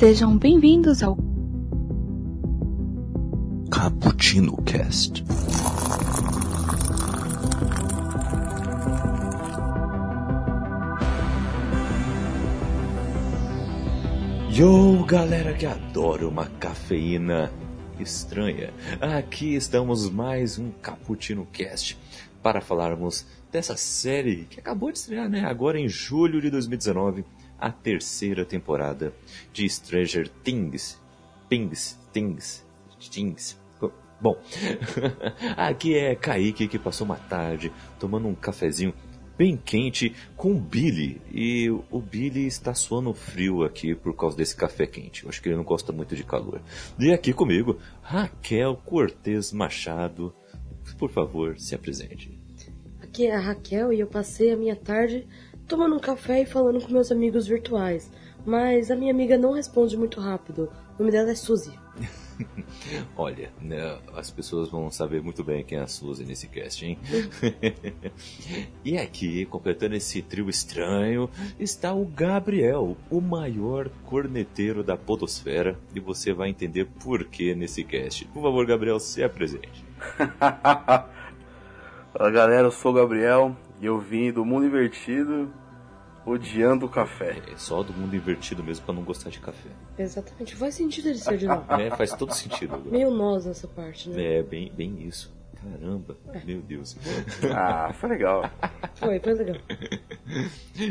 Sejam bem-vindos ao Cappuccino Cast. Yo, galera que adora uma cafeína estranha. Aqui estamos mais um Cappuccino Cast para falarmos dessa série que acabou de estrear, né? Agora em julho de 2019, a terceira temporada de Stranger Things. Things, Things, Things. Bom, aqui é Kaique que passou uma tarde tomando um cafezinho bem quente com o Billy. E o Billy está suando frio aqui por causa desse café quente. Eu acho que ele não gosta muito de calor. E aqui comigo, Raquel Cortez Machado. Por favor, se apresente. Aqui é a Raquel e eu passei a minha tarde tomando um café e falando com meus amigos virtuais. Mas a minha amiga não responde muito rápido. O nome dela é Suzy. Olha, né, as pessoas vão saber muito bem quem é a Suzy nesse cast, hein? e aqui, completando esse trio estranho, está o Gabriel, o maior corneteiro da podosfera, e você vai entender por que nesse cast. Por favor, Gabriel, se apresente. Fala galera, eu sou o Gabriel e eu vim do mundo invertido odiando o café. É só do mundo invertido mesmo pra não gostar de café. Exatamente. Faz sentido ele ser de lá. É, faz todo sentido. Agora. Meio nós nessa parte, né? É, bem, bem isso. Caramba, meu Deus. Ah, foi legal. Foi, foi legal.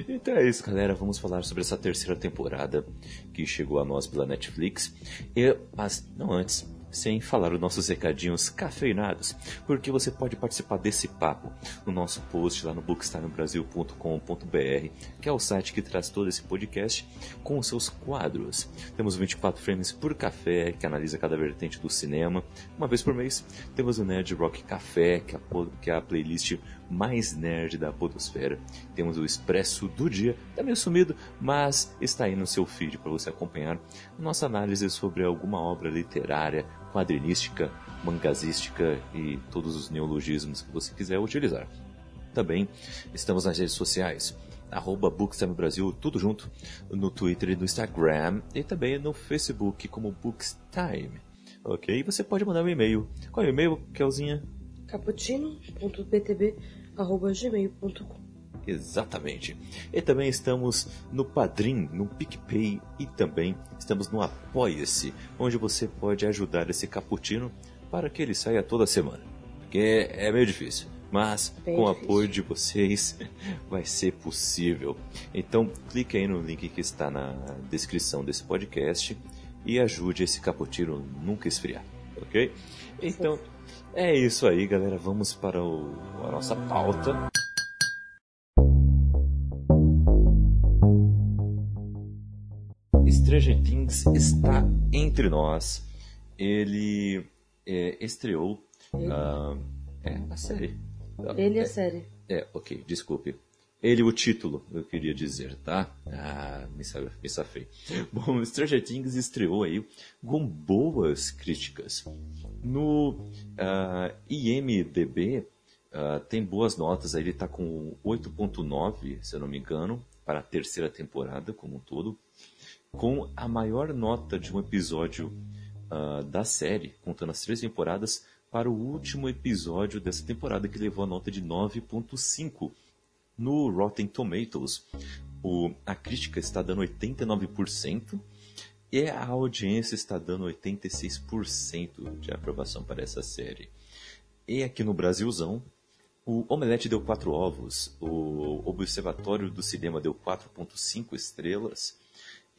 Então é isso, galera. Vamos falar sobre essa terceira temporada que chegou a nós pela Netflix. E, mas, não antes, sem falar os nossos recadinhos cafeinados, porque você pode participar desse papo no nosso post lá no bookstimebrasil.com.br, que é o site que traz todo esse podcast com os seus quadros. Temos 24 frames por café, que analisa cada vertente do cinema. Uma vez por mês, temos o Nerd Rock Café, que é a, que é a playlist mais nerd da podosfera. Temos o Expresso do Dia, tá meio sumido, mas está aí no seu feed para você acompanhar nossa análise sobre alguma obra literária, quadrinística, mangazística e todos os neologismos que você quiser utilizar. Também estamos nas redes sociais, arroba Bookstime Brasil, tudo junto, no Twitter e no Instagram, e também no Facebook como Bookstime. Ok? Você pode mandar um e-mail. Qual é o e-mail, Kelzinha? cappuccino.btb.gmail.com Exatamente. E também estamos no Padrim, no PicPay e também estamos no Apoia-se, onde você pode ajudar esse cappuccino para que ele saia toda semana. Porque é meio difícil, mas Bem com o apoio de vocês vai ser possível. Então clique aí no link que está na descrição desse podcast e ajude esse cappuccino nunca esfriar, ok? Então é isso aí, galera. Vamos para o- a nossa pauta. Stranger Things está entre nós. Ele é, estreou. ah, é, a série. Ele é é, série. é, ok, desculpe. Ele, o título, eu queria dizer, tá? Ah, me, sa- me safei. Bom, Stranger Things estreou aí com boas críticas. No ah, IMDB ah, tem boas notas, aí ele tá com 8.9, se eu não me engano, para a terceira temporada como um todo com a maior nota de um episódio ah, da série, contando as três temporadas, para o último episódio dessa temporada, que levou a nota de 9.5. No Rotten Tomatoes, o- a crítica está dando 89% e a audiência está dando 86% de aprovação para essa série. E aqui no Brasilzão, o Omelete deu 4 ovos, o Observatório do Cinema deu 4.5 estrelas,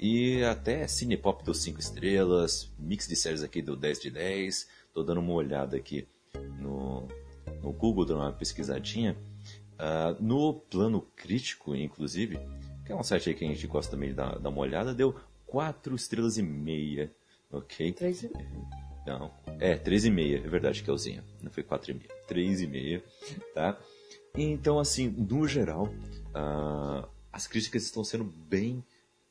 e até Cinepop deu 5 estrelas, Mix de séries aqui deu 10 de 10. Tô dando uma olhada aqui no, no Google, dando uma pesquisadinha. Ah, no plano crítico, inclusive, que é um site aí que a gente gosta também de dar, dar uma olhada, deu 4 estrelas e meia. Ok? Três e... Não, é 3,5, é verdade, Kelzinha. Não foi 4,5, 3,5, tá? Então, assim, no geral, ah, as críticas estão sendo bem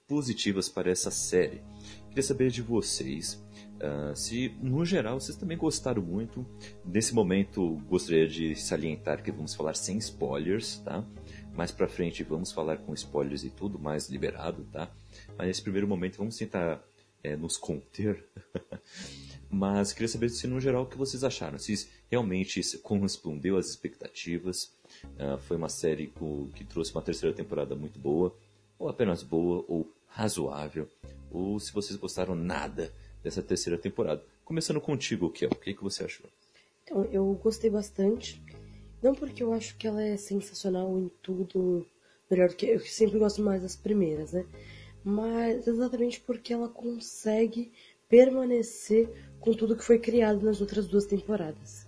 positivas para essa série. Queria saber de vocês ah, se, no geral, vocês também gostaram muito. Nesse momento, gostaria de salientar que vamos falar sem spoilers, tá? Mais pra frente vamos falar com spoilers e tudo mais liberado, tá? Mas nesse primeiro momento vamos tentar é, nos conter. Mas queria saber se, no geral, o que vocês acharam. Se realmente correspondeu às expectativas. Uh, foi uma série que trouxe uma terceira temporada muito boa, ou apenas boa, ou razoável. Ou se vocês gostaram nada dessa terceira temporada. Começando contigo, Kel, o que, que você achou? Então, eu gostei bastante. Não porque eu acho que ela é sensacional em tudo, melhor do que. Eu sempre gosto mais das primeiras, né? Mas exatamente porque ela consegue permanecer com tudo que foi criado nas outras duas temporadas.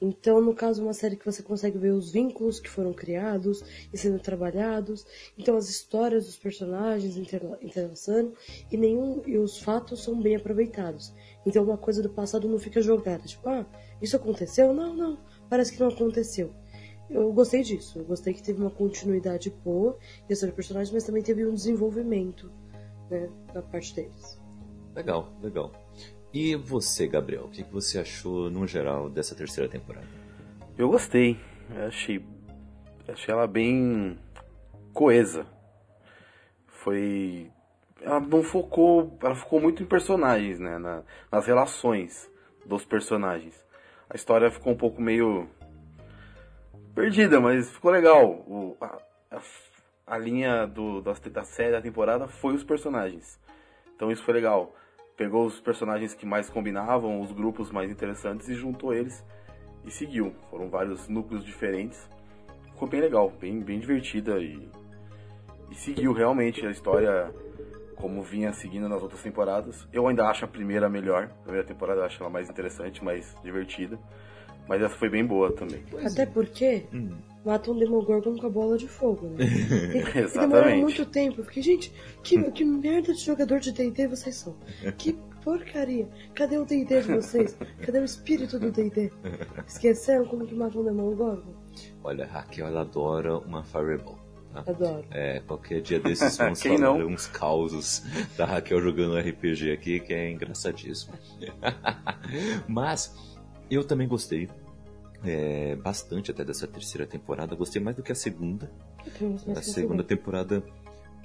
Então, no caso, uma série que você consegue ver os vínculos que foram criados e sendo trabalhados, então as histórias dos personagens entrelaçando e nenhum e os fatos são bem aproveitados. Então, uma coisa do passado não fica jogada, tipo, ah, isso aconteceu? Não, não, parece que não aconteceu. Eu gostei disso, eu gostei que teve uma continuidade boa em história de personagens, mas também teve um desenvolvimento, né, da parte deles. Legal, legal. E você, Gabriel, o que você achou no geral dessa terceira temporada? Eu gostei. Eu achei, achei ela bem coesa. Foi. Ela não focou. Ela focou muito em personagens, né? Na, nas relações dos personagens. A história ficou um pouco meio. perdida, mas ficou legal. O, a, a, a linha do, da, da série da temporada foi os personagens. Então isso foi legal pegou os personagens que mais combinavam, os grupos mais interessantes e juntou eles e seguiu. Foram vários núcleos diferentes. Ficou bem legal, bem, bem divertida e, e seguiu realmente a história como vinha seguindo nas outras temporadas. Eu ainda acho a primeira melhor. A primeira temporada eu acho ela mais interessante, mais divertida. Mas essa foi bem boa também. Até porque hum. mata um Demogorgon com a bola de fogo, né? E, Exatamente. demora muito tempo. Porque, gente, que, que merda de jogador de D&D vocês são? Que porcaria. Cadê o D&D de vocês? Cadê o espírito do D&D? Esqueceram como que mata um Demogorgon? Olha, Raquel, ela adora uma Fireball. Tá? Adoro. É, qualquer dia desses vamos falar não? uns causos da Raquel jogando RPG aqui, que é engraçadíssimo. Mas eu também gostei é, bastante até dessa terceira temporada. Gostei mais do que a segunda. A segunda temporada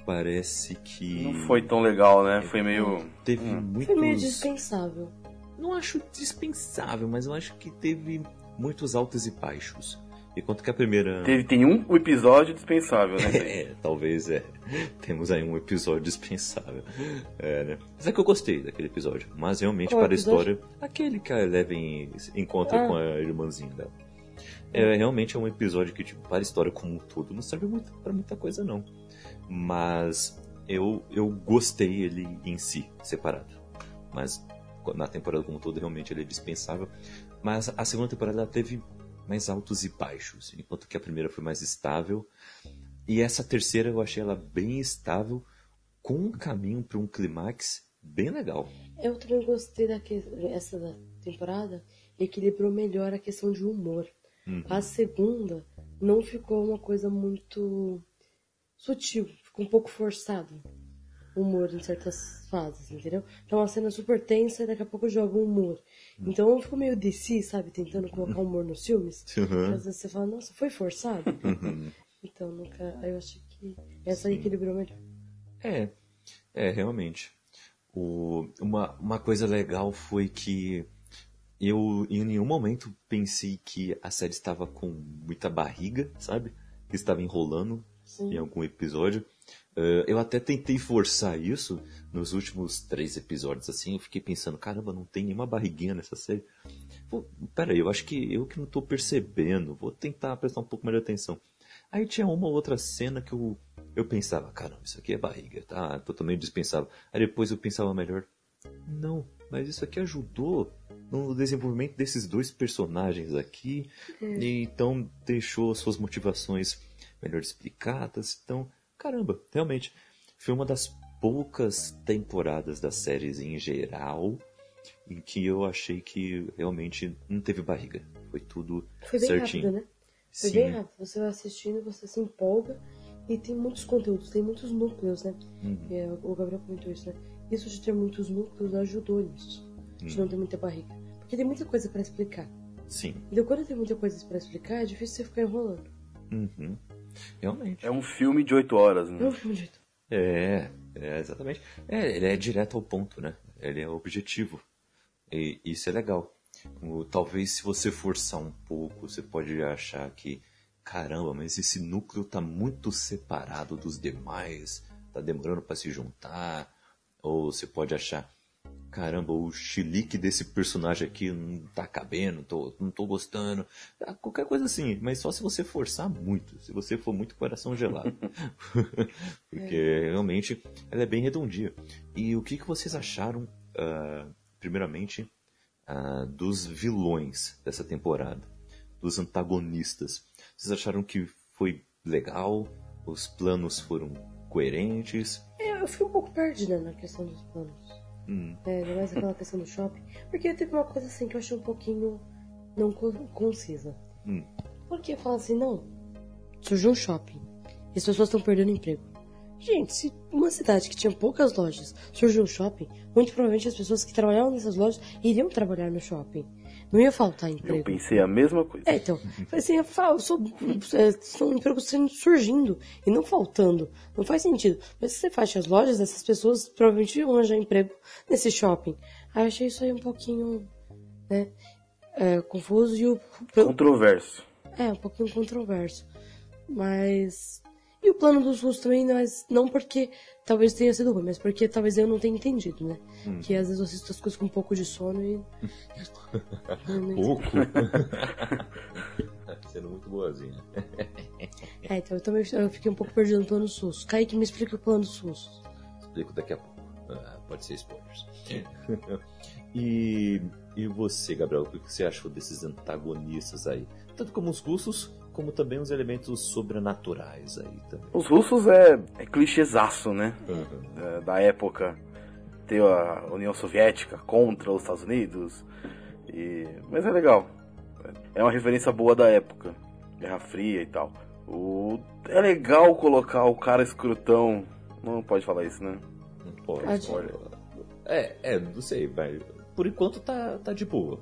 parece que. Não foi tão legal, né? Foi meio. Teve hum. muitos. Foi meio dispensável. Não acho dispensável, mas eu acho que teve muitos altos e baixos. Enquanto que a primeira. Teve, tem um episódio dispensável, né? é, talvez é. Temos aí um episódio dispensável. É, né? Mas é que eu gostei daquele episódio. Mas realmente, Qual para episódio? a história, aquele que a Eleven encontra ah. com a irmãzinha dela. É, realmente é um episódio que, tipo, para a história como um todo, não serve muito para muita coisa, não. Mas eu, eu gostei ele em si, separado. Mas na temporada como um todo, realmente ele é dispensável. Mas a segunda temporada teve mais altos e baixos, enquanto que a primeira foi mais estável. E essa terceira eu achei ela bem estável, com um caminho para um clímax bem legal. Eu também gostei dessa temporada, equilibrou melhor a questão de humor. Uhum. A segunda não ficou uma coisa muito sutil, ficou um pouco forçado humor em certas fases, entendeu? Então uma cena super tensa e daqui a pouco joga um humor. Então eu fico meio DC, sabe? Tentando colocar humor nos filmes. Uhum. Às vezes você fala, nossa, foi forçado. Uhum. Então nunca. Eu acho que essa Sim. equilibrou melhor. É, é, realmente. O, uma, uma coisa legal foi que eu em nenhum momento pensei que a série estava com muita barriga, sabe? Que estava enrolando Sim. em algum episódio. Uh, eu até tentei forçar isso nos últimos três episódios, assim. Eu fiquei pensando, caramba, não tem nenhuma barriguinha nessa série. Pô, peraí, eu acho que eu que não tô percebendo. Vou tentar prestar um pouco mais de atenção. Aí tinha uma ou outra cena que eu, eu pensava, caramba, isso aqui é barriga, tá? Totalmente dispensável. Aí depois eu pensava melhor, não, mas isso aqui ajudou no desenvolvimento desses dois personagens aqui. É. E então deixou suas motivações melhor explicadas. Então caramba, realmente, foi uma das poucas temporadas das séries em geral em que eu achei que realmente não teve barriga. Foi tudo foi bem certinho. Rápido, né? Foi Sim. bem rápido. Você vai assistindo, você se empolga e tem muitos conteúdos, tem muitos núcleos, né? Uhum. É, o Gabriel comentou isso, né? Isso de ter muitos núcleos ajudou nisso. De uhum. não ter muita barriga. Porque tem muita coisa para explicar. Sim. Então quando tem muita coisa para explicar, é difícil você ficar enrolando. Uhum. Realmente. É um filme de oito horas, né? É um filme de oito É, É, exatamente. É, ele é direto ao ponto, né? Ele é objetivo. E isso é legal. O- talvez se você forçar um pouco, você pode achar que, caramba, mas esse núcleo tá muito separado dos demais, tá demorando para se juntar. Ou você pode achar, caramba, o chilique desse personagem aqui não tá cabendo, tô, não tô gostando. Ah, Qualquer coisa assim, mas só se você forçar muito, se você for muito coração gelado. Porque realmente ela é bem redondinha. E o que, que vocês acharam, ah, primeiramente, ah, dos vilões dessa temporada? Dos antagonistas? Vocês acharam que foi legal? Os planos foram coerentes? Eu, eu fiquei um pouco perdida na questão dos planos. Hum, É, ainda mais aquela questão do shopping. Porque teve uma coisa assim que eu achei um pouquinho não co- concisa. hum. Porque fala assim, não, surgiu um shopping e as pessoas estão perdendo emprego. Gente, se uma cidade que tinha poucas lojas surgiu um shopping, muito provavelmente as pessoas que trabalhavam nessas lojas iriam trabalhar no shopping. Não ia faltar Eu emprego. pensei a mesma coisa. É, então, falei assim, eu sou, é, são empregos sendo surgindo e não faltando. Não faz sentido. Mas se você fecha as lojas, essas pessoas provavelmente iam arranjar emprego nesse shopping. Aí eu achei isso aí um pouquinho, né, é, confuso e o... Controverso. É, um pouquinho controverso. Mas... E o plano dos russos também, mas não porque talvez tenha sido ruim, mas porque talvez eu não tenha entendido, né? Que às vezes eu assisto as coisas com um pouco de sono e... Pouco? Sendo muito boazinha. É, então eu também eu fiquei um pouco perdido no plano SUS. Kaique, me explica o plano SUS. Explico daqui a pouco. Ah, pode ser spoilers. e, e você, Gabriel, o que você achou desses antagonistas aí? Tanto como os russos, como também os elementos sobrenaturais aí também. Os russos é, é clichêzaço, né? Uhum. É, da época. Ter a União Soviética contra os Estados Unidos. E... Mas é legal. É uma referência boa da época. Guerra Fria e tal. O... É legal colocar o cara escrotão. Não pode falar isso, né? Não pode. Pode. É, é, não sei, vai. Por enquanto tá, tá de boa.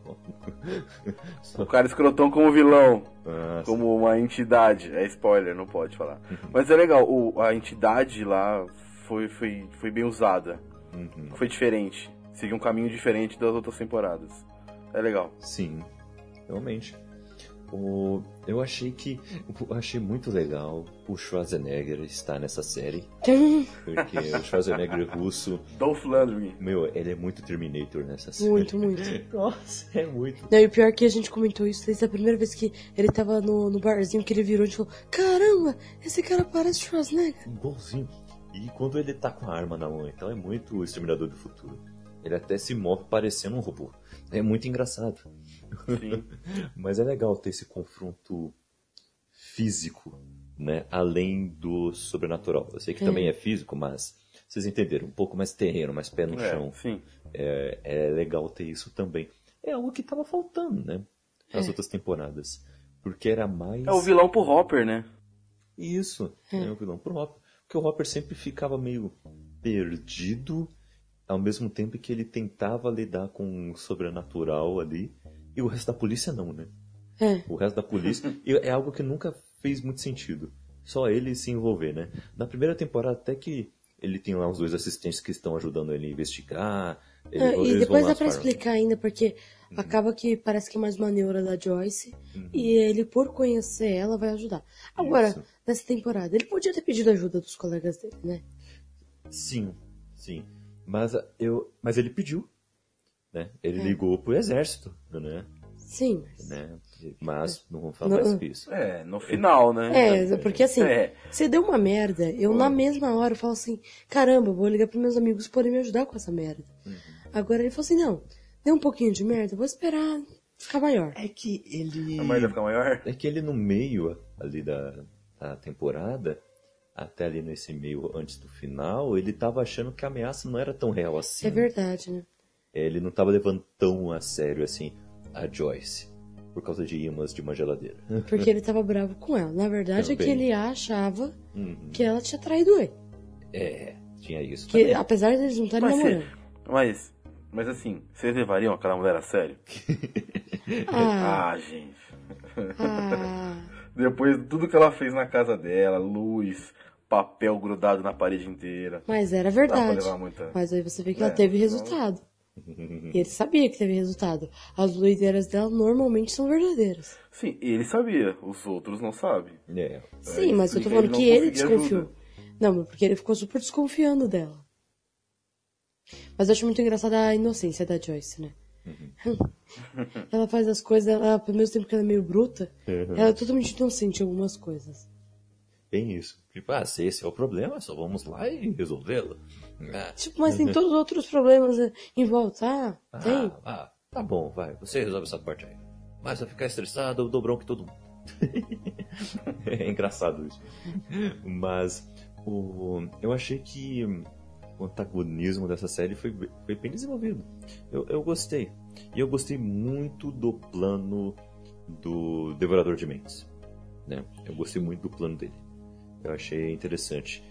O cara escrotão como vilão. Ah, como uma entidade. É spoiler, não pode falar. Mas é legal, o- a entidade lá foi, foi, foi bem usada. uhum. Foi diferente. Seguiu um caminho diferente das outras temporadas. É legal. Sim, realmente. O, eu achei que. Eu achei muito legal o Schwarzenegger estar nessa série. Porque o Schwarzenegger russo, Dolph Lundgren. meu, ele é muito Terminator nessa série. Muito, muito. Nossa, é muito. Não, e o pior é que a gente comentou isso desde a primeira vez que ele tava no, no barzinho, que ele virou e falou: Caramba, esse cara parece Schwarzenegger. Igualzinho. E quando ele tá com a arma na mão, então é muito o Exterminador do Futuro. Ele até se move parecendo um robô. É muito engraçado. Sim. Mas é legal ter esse confronto físico, né? Além do sobrenatural. Eu sei que É. também é físico, mas vocês entenderam, um pouco mais terreno, mais pé no É, chão. sim. É, é legal ter isso também. É algo que tava faltando, né? Nas É. outras temporadas. Porque era mais. É o vilão pro Hopper, né? Isso, é o vilão pro Hopper. Porque o Hopper sempre ficava meio perdido, ao mesmo tempo que ele tentava lidar com o sobrenatural ali, e o resto da polícia não, né? É. O resto da polícia é algo que nunca fez muito sentido. Só ele se envolver, né? Na primeira temporada até que ele tem lá os dois assistentes que estão ajudando ele a investigar. ele- É, e depois dá pra farm. explicar ainda, porque acaba que parece que é mais uma neura da Joyce, Uhum. e ele, por conhecer ela, vai ajudar. Agora, Isso. nessa temporada, ele podia ter pedido ajuda dos colegas dele, né? Sim, sim. Mas eu, mas ele pediu, né? Ele É. ligou pro exército, né? Sim, mas... né? Mas não vamos falar Não- mais que isso. É, no final, né? É, porque assim, É. você deu uma merda, eu na mesma hora falo assim, caramba, vou ligar pros meus amigos podem me ajudar com essa merda. Uhum. Agora ele falou assim, não, deu um pouquinho de merda, vou esperar ficar maior. É que ele. A merda fica maior? É que ele no meio ali da, da temporada, até ali nesse meio antes do final, ele tava achando que a ameaça não era tão real assim. É verdade, né? Ele não tava levando tão a sério assim a Joyce. Por causa de imãs de uma geladeira. Porque ele tava bravo com ela. Na verdade é que Também. ele achava Uhum. que ela tinha traído ele. É, tinha isso. Que também. apesar deles não estarem Mas, namorando. mas, mas assim, vocês levariam aquela mulher a sério? Ah, Ah, gente. ah, Depois de tudo que ela fez na casa dela, luz, papel grudado na parede inteira. Mas era verdade. Mas aí você vê que É, ela teve resultado. E ele sabia que teve resultado. As doideiras dela normalmente são verdadeiras. Sim, ele sabia, os outros não sabem. É. Sim, mas eu tô falando ele que ele desconfiou. ajuda. Não, porque ele ficou super desconfiando dela. Mas eu acho muito engraçada a inocência da Joyce, né? ela faz as coisas, ela, ao mesmo tempo que ela é meio bruta, ela é totalmente inocente em algumas coisas. Bem isso. Tipo, ah, se esse é o problema, só vamos lá e resolvê-lo. Ah, Tipo, mas tem todos os outros problemas em volta. Ah, tem. ah, ah, tá bom, vai. Você resolve essa parte aí. Mas se eu ficar estressado, eu dou bronca em todo mundo. é engraçado isso. Mas o, eu achei que o antagonismo dessa série foi, foi bem desenvolvido. Eu, eu gostei. E eu gostei muito do plano do Devorador de Mentes. Né? Eu gostei muito do plano dele. Eu achei interessante.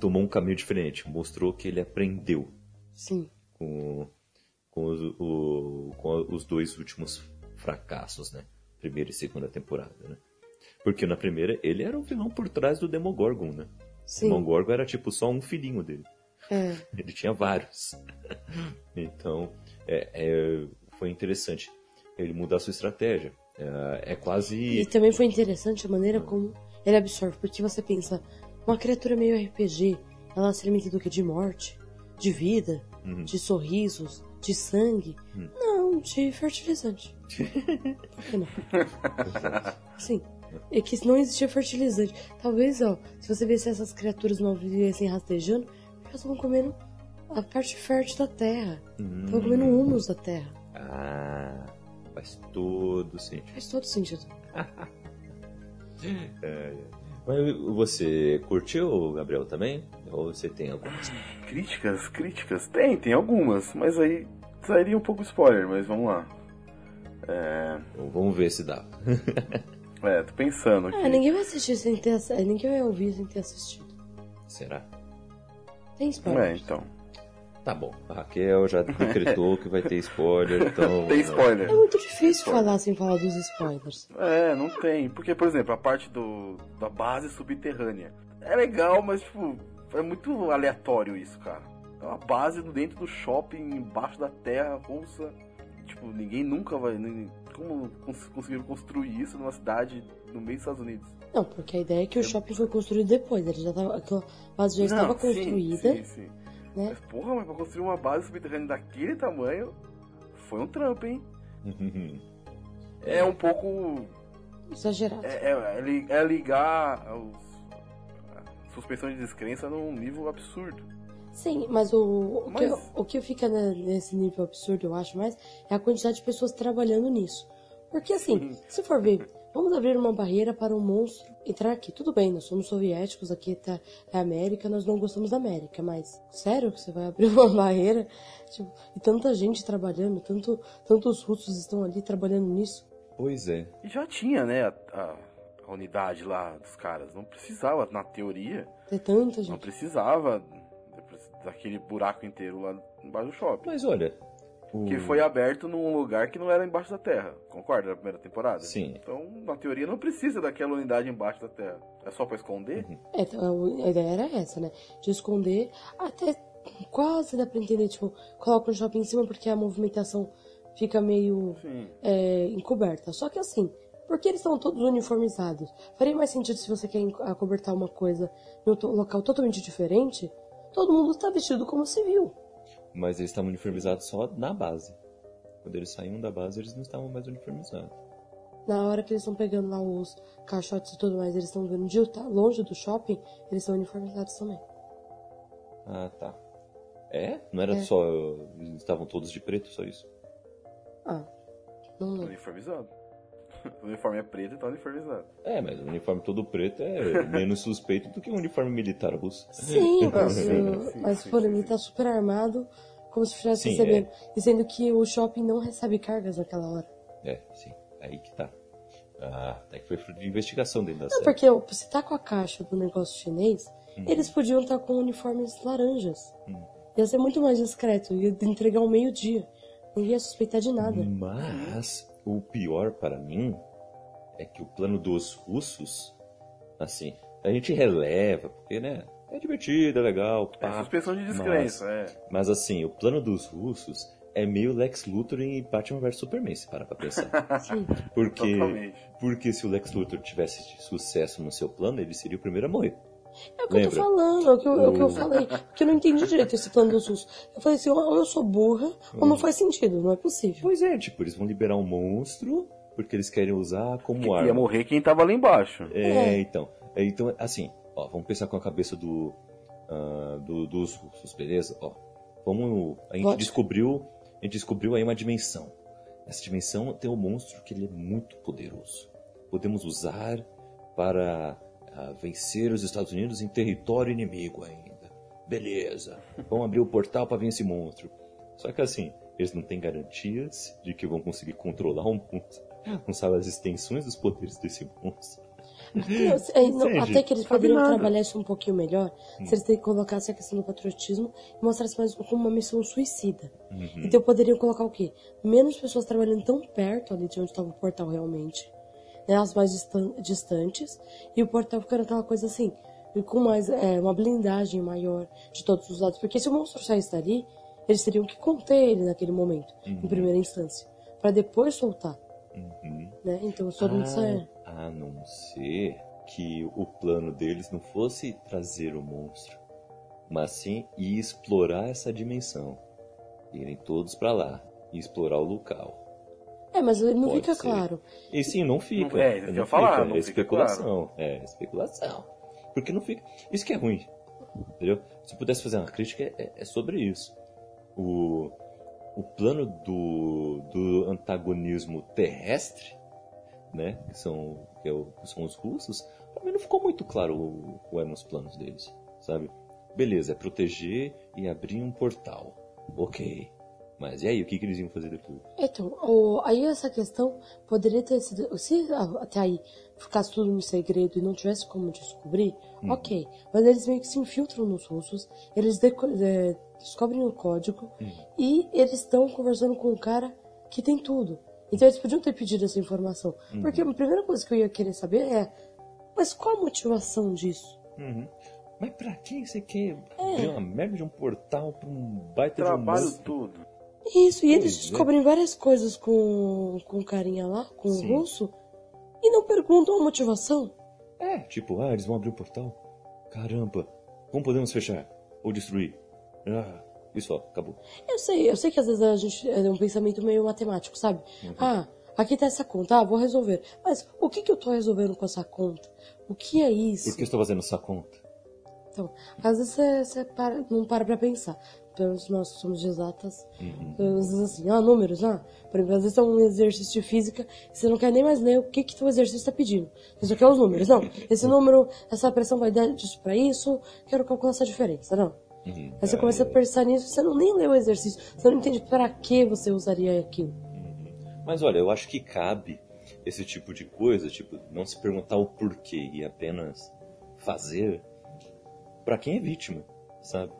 Tomou um caminho diferente. Mostrou que ele aprendeu Sim. com, com, os, o- com os dois últimos fracassos, né? Primeira e segunda temporada, né? Porque na primeira ele era o vilão por trás do Demogorgon, né? O Sim. Demogorgon era tipo só um filhinho dele. É. Ele tinha vários. então, é, é, foi interessante ele mudar a sua estratégia. É, é E quase. também foi interessante a maneira como ele absorve, porque você pensa, uma criatura meio RPG, ela se alimenta do que? De morte, de vida, Uhum. de sorrisos, de sangue. Não, de fertilizante. Por que não? Sim. É que não existia fertilizante. Talvez, ó, se você visse essas criaturas não vivessem rastejando, elas estavam comendo a parte fértil da terra. Estavam comendo o humus da terra. Ah, faz todo sentido. Faz todo sentido. Mas você curtiu, Gabriel, também? Ou você tem algumas? Críticas, críticas. Tem, tem algumas, mas aí sairia um pouco spoiler, mas vamos lá. É, Então, vamos ver se dá. é tô pensando aqui. Ah, ninguém vai assistir sem ter ninguém vai ouvir sem ter assistido. Será? Tem É, spoiler. então. Tá bom. A Raquel já decretou que vai ter spoiler, então. Tem spoiler. É muito difícil falar sem falar dos spoilers. É, não tem. Porque, por exemplo, a parte do, da base subterrânea. É legal, mas, tipo, é muito aleatório isso, cara. É uma base dentro do shopping, embaixo da terra russa. Tipo, ninguém nunca vai. nem- Como cons- conseguiram construir isso numa cidade no meio dos Estados Unidos? Não, porque a ideia é que o shopping foi construído depois. Ele já tava, aquela base já estava construída. Sim, sim. Né? Mas, porra, mas pra construir uma base subterrânea daquele tamanho, foi um trampo, hein? É um pouco Exagerado. É, é- é li- é ligar os, a suspensão de descrença num nível absurdo. Sim, mas o, o, que, Mas- o que fica nesse nível absurdo, eu acho mais, é a quantidade de pessoas trabalhando nisso. Porque assim, se for ver, vamos abrir uma barreira para um monstro entrar aqui. Tudo bem, nós somos soviéticos, aqui tá, é América, nós não gostamos da América, mas sério que você vai abrir uma barreira? Tipo, e tanta gente trabalhando, tanto, tantos russos estão ali trabalhando nisso. Pois é. E já tinha, né, a, a- a unidade lá dos caras. Não precisava, na teoria, Tem tanta não gente. precisava daquele buraco inteiro lá embaixo do shopping. Mas olha. O- Que foi aberto num lugar que não era embaixo da terra. Concorda? Na primeira temporada? Sim. Então, na teoria, não precisa daquela unidade embaixo da terra. É só pra esconder? É, então, a ideia era essa, né? De esconder, até quase dá pra entender, tipo, coloca o shopping em cima porque a movimentação fica meio é, encoberta. Só que assim, porque eles estão todos uniformizados? Faria mais sentido se você quer acobertar uma coisa em um to- local totalmente diferente? Todo mundo está vestido como civil. Mas eles estavam uniformizados só na base. Quando eles saíam da base, eles não estavam mais uniformizados. Na hora que eles estão pegando lá os caixotes e tudo mais, eles estão vendo de tá longe do shopping, eles são uniformizados também. Ah, tá. É? Não era É. só. Eles estavam todos de preto, só isso? Ah, não lembro. Uniformizado. O uniforme é preto e tá uniformizado. É, mas o uniforme todo preto é menos suspeito do que o uniforme militar russo. Sim, mas, sim, o- mas sim, sim, ele tá super armado, como se estivesse recebendo. E sendo que o shopping não recebe cargas naquela hora. É, sim. Aí que tá. Ah, até que foi fruto de investigação dentro da Não, série. porque ó, você tá com a caixa do negócio chinês, Uhum. eles podiam estar com uniformes laranjas. Hum. Ia ser muito mais discreto, ia entregar ao meio-dia. Ninguém ia suspeitar de nada. Mas o pior para mim é que o plano dos russos, assim, A gente releva, porque, né? É divertido, é legal. É Pá, suspensão de descrença, é. mas assim, o plano dos russos é meio Lex Luthor em Batman vs Superman, se parar pra pensar. Sim. Porque, Totalmente. porque se o Lex Luthor tivesse sucesso no seu plano, ele seria o primeiro a morrer. É o que eu Lembra? tô falando, é o que eu, é o que eu O- falei. Porque eu não entendi direito esse plano do SUS. Eu falei assim, ou eu sou burra, ou Hum. não faz sentido, não é possível. Pois é, tipo, eles vão liberar um monstro porque eles querem usar como arma. Ia morrer quem tava lá embaixo. É, É. então. É, então, assim, ó, vamos pensar com a cabeça do, ah, do- dos russos, beleza? Ó, vamos, a gente Pode. descobriu, a gente descobriu aí uma dimensão. Essa dimensão tem um monstro que ele é muito poderoso. Podemos usar para vencer os Estados Unidos em território inimigo ainda. Beleza. Vamos abrir o portal para vir esse monstro. Só que assim, eles não têm garantias de que vão conseguir controlar um monstro. Não sabe as extensões dos poderes desse monstro. Não, é, não, até que eles poderiam nada. trabalhar isso um pouquinho melhor se eles colocassem a questão do patriotismo e mostrassem mais como uma missão suicida. Uhum. Então poderiam colocar o quê? Menos pessoas trabalhando tão perto ali de onde estava o portal realmente, né, as mais distan- distantes, e o portal ficando aquela coisa assim, e com mais é, uma blindagem maior de todos os lados. Porque se o monstro saísse dali, eles teriam que conter ele naquele momento, em primeira instância, para depois soltar. Uhum. Né? Então todo mundo sai. A, a não ser que o plano deles não fosse trazer o monstro, mas sim ir explorar essa dimensão. Irem todos pra lá e explorar o local. É, mas não Pode fica ser. claro. E sim, não fica. Não- é, não ia falar, não é fica especulação. É, especulação. Porque não fica. Isso que é ruim. Entendeu? Se eu pudesse fazer uma crítica, é, é sobre isso. O, o plano do, do antagonismo terrestre, né? Que são, que é o- que são os russos, pra mim não ficou muito claro o- qual eram os planos deles, sabe? Beleza, é proteger e abrir um portal. Ok. Mas e aí, o que, que eles iam fazer depois? Então, o- aí essa questão poderia ter sido. Se até aí ficasse tudo no segredo e não tivesse como descobrir, ok. Mas eles meio que se infiltram nos russos, eles deco- é, descobrem o código e eles estão conversando com um cara que tem tudo. Então eles podiam ter pedido essa informação. Porque a primeira coisa que eu ia querer saber é. Mas qual a motivação disso? Uhum. Mas pra que você quer abrir uma merda de um portal pra um baita de um Trabalho monstro? tudo. Isso, e eles Pois é. descobrem várias coisas com, com o carinha lá, com Sim. o russo, e não perguntam a motivação. É, tipo, ah, eles vão abrir o portal? Caramba, como podemos fechar? Ou destruir? Ah, e só, acabou. Eu sei, eu sei que às vezes a gente é um pensamento meio matemático, sabe? Ah, aqui tá essa conta, ah, vou resolver. Mas o que que eu tô resolvendo com essa conta? O que é isso? Por que eu estou fazendo essa conta? Então, às vezes você, você para- não para pra pensar. Pelo menos nós que somos de exatas. Às vezes assim, ah, números, ah. Por exemplo, às vezes é um exercício de física você não quer nem mais ler o que que o exercício está pedindo. Você só quer os números. Não, esse número, essa pressão vai dar disso pra isso, quero calcular essa diferença, não. Uhum. Aí você começa a pensar nisso, você não nem lê o exercício, você não entende para que você usaria aquilo. Mas olha, eu acho que cabe esse tipo de coisa, tipo, não se perguntar o porquê e apenas fazer pra quem é vítima, sabe?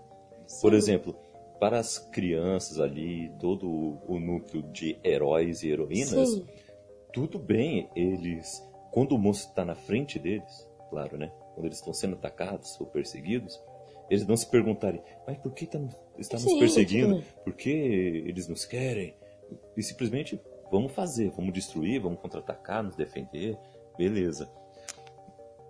Por exemplo, para as crianças ali, todo o- núcleo de heróis e heroínas, Sim. tudo bem eles, quando o monstro está na frente deles, claro, né? Quando eles estão sendo atacados ou perseguidos, eles não se perguntarem, mas por que tá, está nos perseguindo? bem. Por que eles nos querem? E simplesmente vamos fazer, vamos destruir, vamos contra-atacar, nos defender, beleza.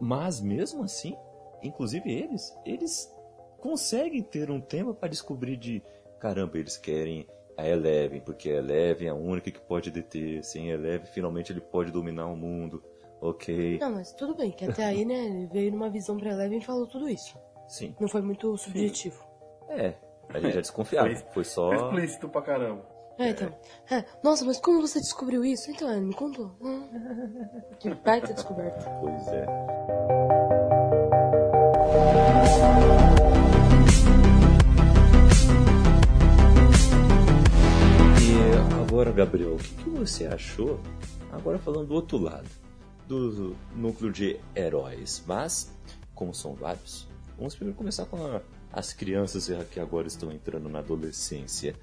Mas mesmo assim, inclusive eles, eles conseguem ter um tema para descobrir de caramba, eles querem a Eleven, porque a Eleven é a única que pode deter. Sem a Eleven, finalmente ele pode dominar o mundo. Ok. Não, mas tudo bem, que até aí, né, ele veio numa visão pra Eleven e falou tudo isso. Sim. Não foi muito subjetivo. É. A gente já desconfiava. Foi- Foi só. Foi explícito pra caramba. É, então. É, nossa, mas como você descobriu isso? Então, ele me contou. Hum. Que baita descoberta. Pois é. Agora, Gabriel, o que, que você achou? Agora falando do outro lado, do núcleo de heróis. Mas, como são vários, vamos primeiro começar com a- as crianças que agora estão entrando na adolescência.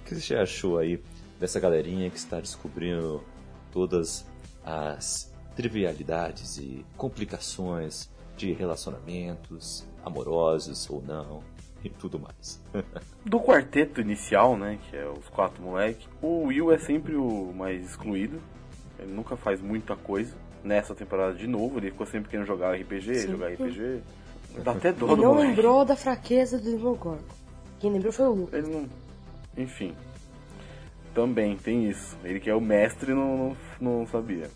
O que você achou aí dessa galerinha que está descobrindo todas as trivialidades e complicações de relacionamentos amorosos ou não e tudo mais. Do quarteto inicial, né, que é os quatro moleques, o Will é sempre o mais excluído. Ele nunca faz muita coisa. Nessa temporada de novo, ele ficou sempre querendo jogar RPG, Sim. jogar RPG. Dá até dó Ele não moleque. lembrou da fraqueza do Demogorgon. Quem lembrou foi o Lu. Ele não. Enfim. Também tem isso. Ele que é o mestre não, não, não sabia.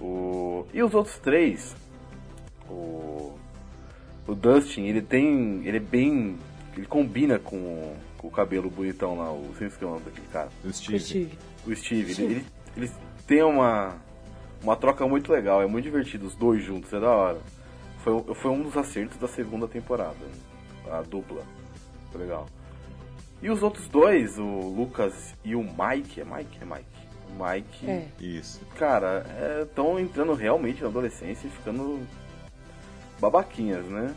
O... E os outros três? O. O Dustin, ele tem. Ele é bem. Ele combina com, com o cabelo bonitão lá, o. Sem esquema daquele cara. O O Steve. Steve. O Steve. Ele, ele, eles têm uma. Uma troca muito legal, é muito divertido, os dois juntos, é da hora. Foi, foi um dos acertos da segunda temporada. A dupla. Foi legal. E os outros dois, o Lucas e o Mike, é Mike? É Mike. O Mike, É. Isso. cara, estão entrando realmente na adolescência e ficando babaquinhas, né?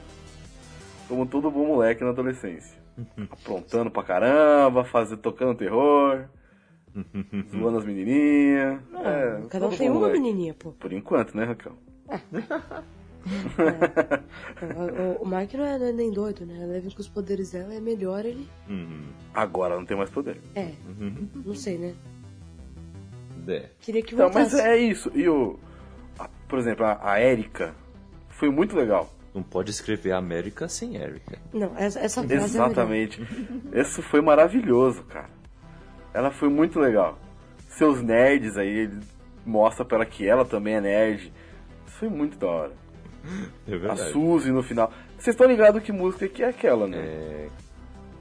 Como todo bom moleque na adolescência. Aprontando pra caramba, fazer, tocando terror, zoando as menininhas. é, Cada um tem uma moleque. menininha, pô. Por enquanto, né, Raquel? O, o Mike não é, não é nem doido, né? Leve com os poderes dela é melhor ele. Uhum. Agora não tem mais poder. É, Uhum. não sei, né? É. Queria que Então, mas voltasse. é isso. E o. a- por exemplo, a, a Erika foi muito legal. Não pode escrever América sem Erika. Não, essa, essa frase é melhor. Exatamente. Isso foi maravilhoso, cara. Ela foi muito legal. Seus nerds aí, ele mostra pra ela que ela também é nerd. Isso foi muito da hora. É A verdade. Suzy no final. Vocês estão ligados que música que é aquela, né? É,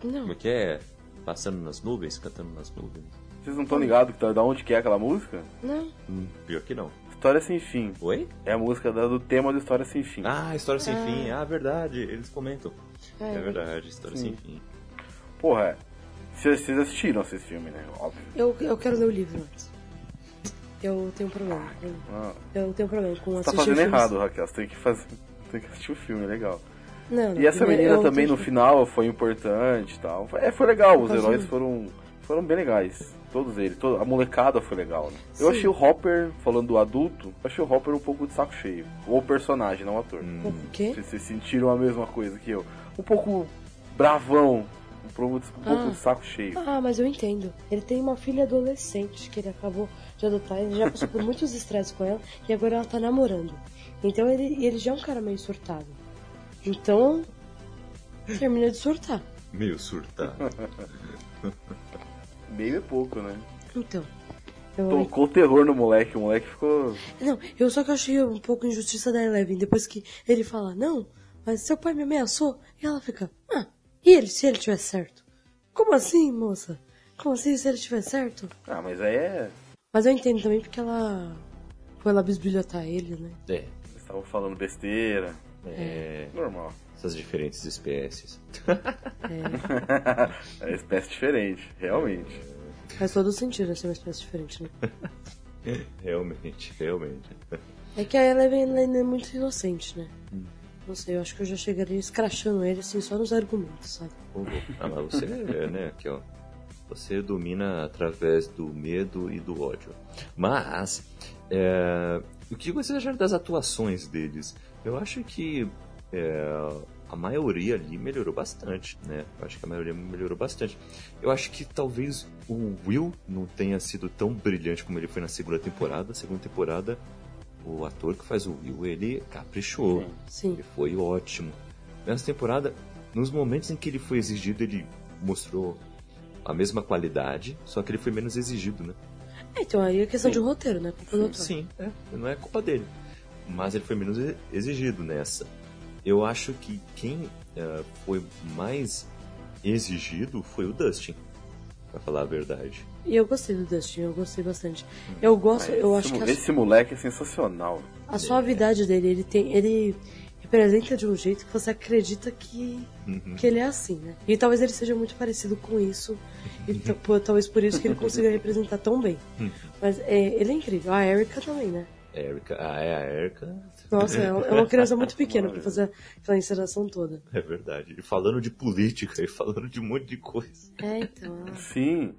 Não, como é que é? Passando nas nuvens, cantando nas nuvens. Vocês não estão ligados tá- da onde que é aquela música? não. Hum, pior que não. História Sem Fim. Oi? É a música da- do tema do História Sem Fim. Ah, História Sem Ah. Fim. Ah, verdade. Eles comentam. É, É verdade, História Sim. Sem Fim. Porra, é. Vocês assistiram esse filme, né? Óbvio. Eu, eu quero ler o livro antes. Eu tenho um problema. Eu, Ah, eu tenho um problema com você tá assistir fazendo errado, Raquel. Você tem que fazer. Tem que assistir o filme, é legal. Não, não, E essa menina também no que- final foi importante e tal. Foi- É, foi legal, os heróis foram, foram bem legais. Todos eles. to- a molecada foi legal, né? Eu achei o Hopper, falando do adulto, eu achei o Hopper um pouco de saco cheio. O personagem, não o ator. O quê? Vocês, vocês sentiram a mesma coisa que eu. Um pouco bravão, um pouco, um pouco Ah. de saco cheio. Ah, mas eu entendo. Ele tem uma filha adolescente que ele acabou de adotar. Ele já passou por muitos estresses com ela e agora ela tá namorando. Então ele, ele já é um cara meio surtado. Então, termina de surtar. Meio surtado. Meio é pouco, né? Então. Eu, Tocou terror no moleque, o moleque ficou. não, eu só que achei um pouco injustiça da Eleven. Depois que ele fala, não, mas seu pai me ameaçou. E ela fica, ah, e ele, se ele tiver certo? Como assim, moça? Como assim, se ele tiver certo? Ah, mas aí é. Mas eu entendo também porque ela foi lá bisbilhotar ele, né? É. Vocês estavam falando besteira. É. Normal. Essas diferentes espécies. é espécie diferente, realmente. Faz todo sentido ser uma espécie diferente, né? Realmente, realmente. É que a Eleven é muito inocente, né? Não sei, eu acho que eu já chegaria escrachando ele assim só nos argumentos, sabe? Ah, mas você, é, né, aqui, ó. Você domina através do medo e do ódio. Mas, é, o que vocês acharam das atuações deles? Eu acho que é, a maioria ali melhorou bastante, né? Eu acho que a maioria melhorou bastante. Eu acho que talvez o Will não tenha sido tão brilhante como ele foi na segunda temporada. Na segunda temporada, o ator que faz o Will, ele caprichou. Sim. Ele foi ótimo. Nessa temporada, nos momentos em que ele foi exigido, ele mostrou a mesma qualidade, só que ele foi menos exigido, né? É, então aí é questão Sim. de roteiro, né? Culpa do autor. Sim, é, não é culpa dele. Mas ele foi menos exigido nessa. Eu acho que quem eh, foi mais exigido foi o Dustin, pra falar a verdade. E eu gostei do Dustin, eu gostei bastante. Eu gosto, Mas eu esse, acho que mo- a, esse moleque é sensacional. a suavidade dele, ele tem. ele representa de um jeito que você acredita que, Uhum. que ele é assim, né? E talvez ele seja muito parecido com isso. E t- pô, talvez por isso que ele consiga representar tão bem. Uhum. Mas é, ele é incrível. A Erika também, né? Erika, ah, é a Erika, Nossa, é é uma criança muito pequena pra fazer aquela encenação toda. é verdade. E falando de política e falando de um monte de coisa. É, então. Sim,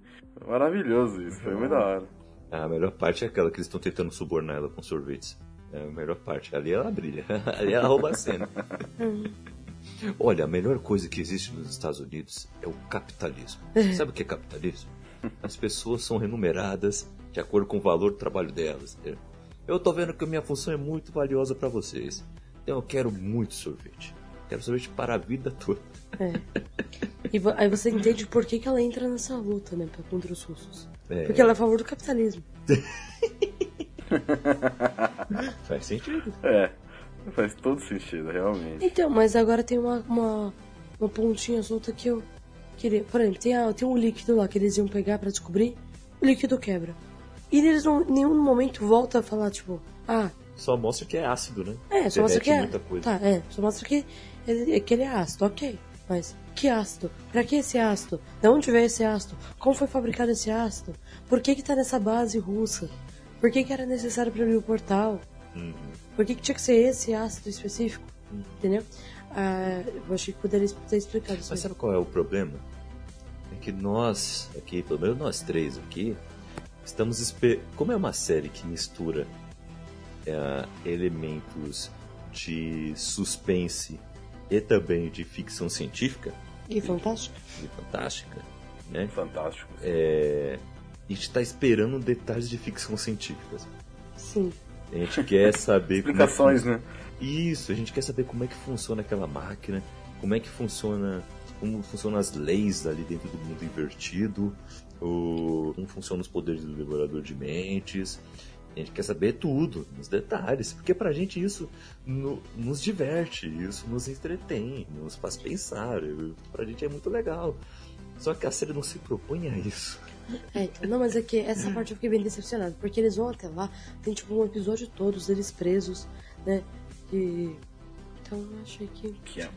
maravilhoso isso, foi muito da hora. A melhor parte é aquela que eles estão tentando subornar ela com sorvetes. É a melhor parte. Ali ela brilha. Ali ela rouba a cena. Olha, a melhor coisa que existe nos Estados Unidos é o capitalismo. Sabe o que é capitalismo? As pessoas são remuneradas de acordo com o valor do trabalho delas. Eu tô vendo que a minha função é muito valiosa para vocês. Então eu quero muito sorvete. Quero sorvete para a vida toda. É. E aí você entende por que, que ela entra nessa luta, né, contra os russos. É. Porque ela é a favor do capitalismo. Faz sentido. É, faz todo sentido, realmente. Então, mas agora tem uma, uma, uma pontinha solta que eu queria. Por exemplo, tem, a, tem um líquido lá que eles iam pegar pra descobrir. O líquido quebra. E eles não, em nenhum momento voltam a falar, tipo, ah, Só mostra que é ácido, né? é, só mostra que é. muita coisa. Tá, é, só mostra que ele, que ele é ácido, ok. Mas que ácido? Pra que esse ácido? De onde veio esse ácido? Como foi fabricado esse ácido? Por que que tá nessa base russa? Por que que era necessário pra abrir o portal? Uhum. Por que, que tinha que ser esse ácido específico? Entendeu? Ah, eu achei que poderia ter explicado isso. Mas aí. sabe qual é o problema? É que nós, aqui, pelo menos nós três aqui, estamos esper... Como é uma série que mistura é, elementos de suspense e também de ficção científica E fantástico. e fantástica, né? Fantástico. É... A gente está esperando detalhes de ficção científica. Sim. A gente quer saber como é que Explicações, né? Isso, a gente quer saber como é que funciona aquela máquina, como é que funciona, como funcionam as leis ali dentro do mundo invertido, o, como funcionam os poderes do devorador de mentes. A gente quer saber tudo, nos detalhes, porque pra gente isso no- nos diverte, isso nos entretém, nos faz pensar, pra gente é muito legal. Só que a série não se propõe a isso. É, então, não, mas é que essa parte eu fiquei bem decepcionado, porque eles vão até lá, tem tipo um episódio todos, eles presos, né? E. Então eu achei que. Que é.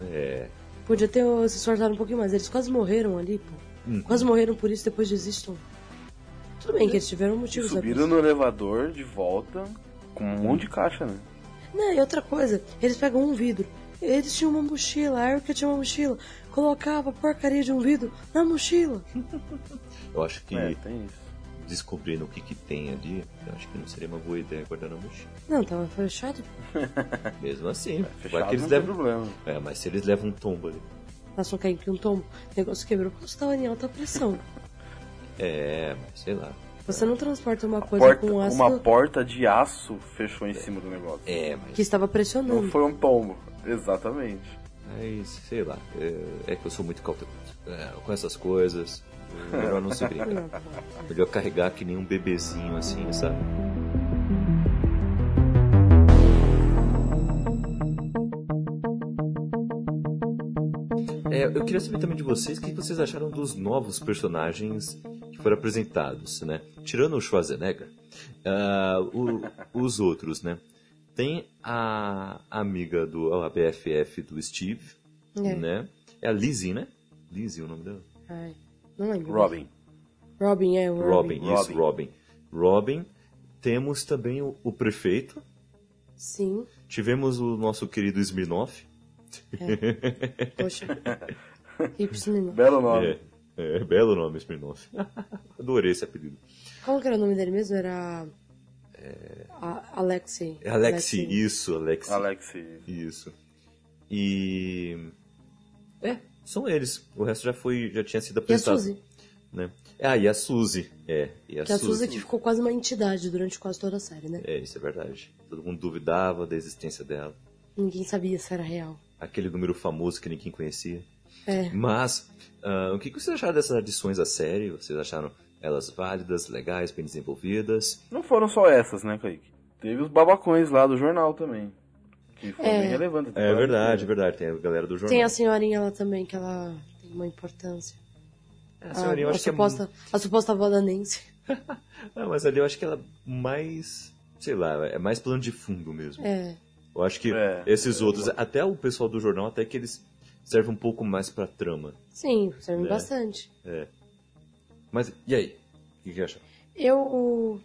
É, Podia ter se esforçado um pouquinho mais. Eles quase morreram ali, pô. Uhum. Quase morreram por isso, depois desistam. Tudo bem que eles tiveram E motivos. né? subiram no elevador de volta com um monte de caixa, né? Não, e outra coisa, eles pegam um vidro. Eles tinham uma mochila, a Erika tinha uma mochila. Colocava a porcaria de um vidro na mochila. eu acho que É, tem isso. descobrindo o que, que tem ali, eu acho que não seria uma boa ideia guardar na mochila. Não, tava fechado. Mesmo assim, vai Fechado que eles não tem levam. problema. É, mas se eles levam um tombo ali. Nós só caímos que um tombo. O negócio quebrou porque você tava em alta pressão. É, mas sei lá. Você não transporta uma coisa Porta- com ácido uma porta de aço fechou em cima do negócio. É, mas, que estava pressionando. Não foi um tombo. Exatamente. mas sei lá. É, é que eu sou muito cauteloso. É, com essas coisas, é melhor não se brincar. Tá. Melhor carregar que nem um bebezinho assim, sabe? É, eu queria saber também de vocês o que vocês acharam dos novos personagens que foram apresentados, né? Tirando o Schwarzenegger, ah, o- os outros, né? Tem a amiga do a BFF do Steve, É. né? É a Lizzie, né? Lizzie o nome dela? Ai, não lembro. Robin. Robin, é o Robin, Robin. isso, Robin. Robin. Temos também o, o prefeito. Sim, Tivemos o nosso querido Smirnoff. Poxa. Hips menino. Belo nome. É, é, belo nome, Smirnoff. Adorei esse apelido. Qual que era o nome dele mesmo? Era. A Alexei. É Alexi, isso, Alexi. Alex. Isso. E. É, são eles. O resto já foi, já tinha sido E a apresentado. Suzy. Né? Ah, e a Suzy. É, e a Que a Suzy. Suzy que ficou quase uma entidade durante quase toda a série, né? É, isso é verdade. Todo mundo duvidava da existência dela. Ninguém sabia se era real. Aquele número famoso que ninguém conhecia. É. Mas, ah, o que que vocês acharam dessas adições à série? Vocês acharam elas válidas, legais, bem desenvolvidas? Não foram só essas, né, Kaique? Teve os babacões lá do jornal também. Que foi É. bem relevante. É verdade, é verdade. Tem a galera do jornal. Tem a senhorinha lá também, que ela tem uma importância. É, a senhorinha, eu a, acho que é suposta, a suposta avó da Nancy. Ah, mas ali eu acho que ela é mais, sei lá, é mais plano de fundo mesmo. É. Eu acho que É, esses outros, até o pessoal do jornal, até que eles servem um pouco mais pra trama. Sim, serve É. bastante. Mas, e aí? O que que acha? Eu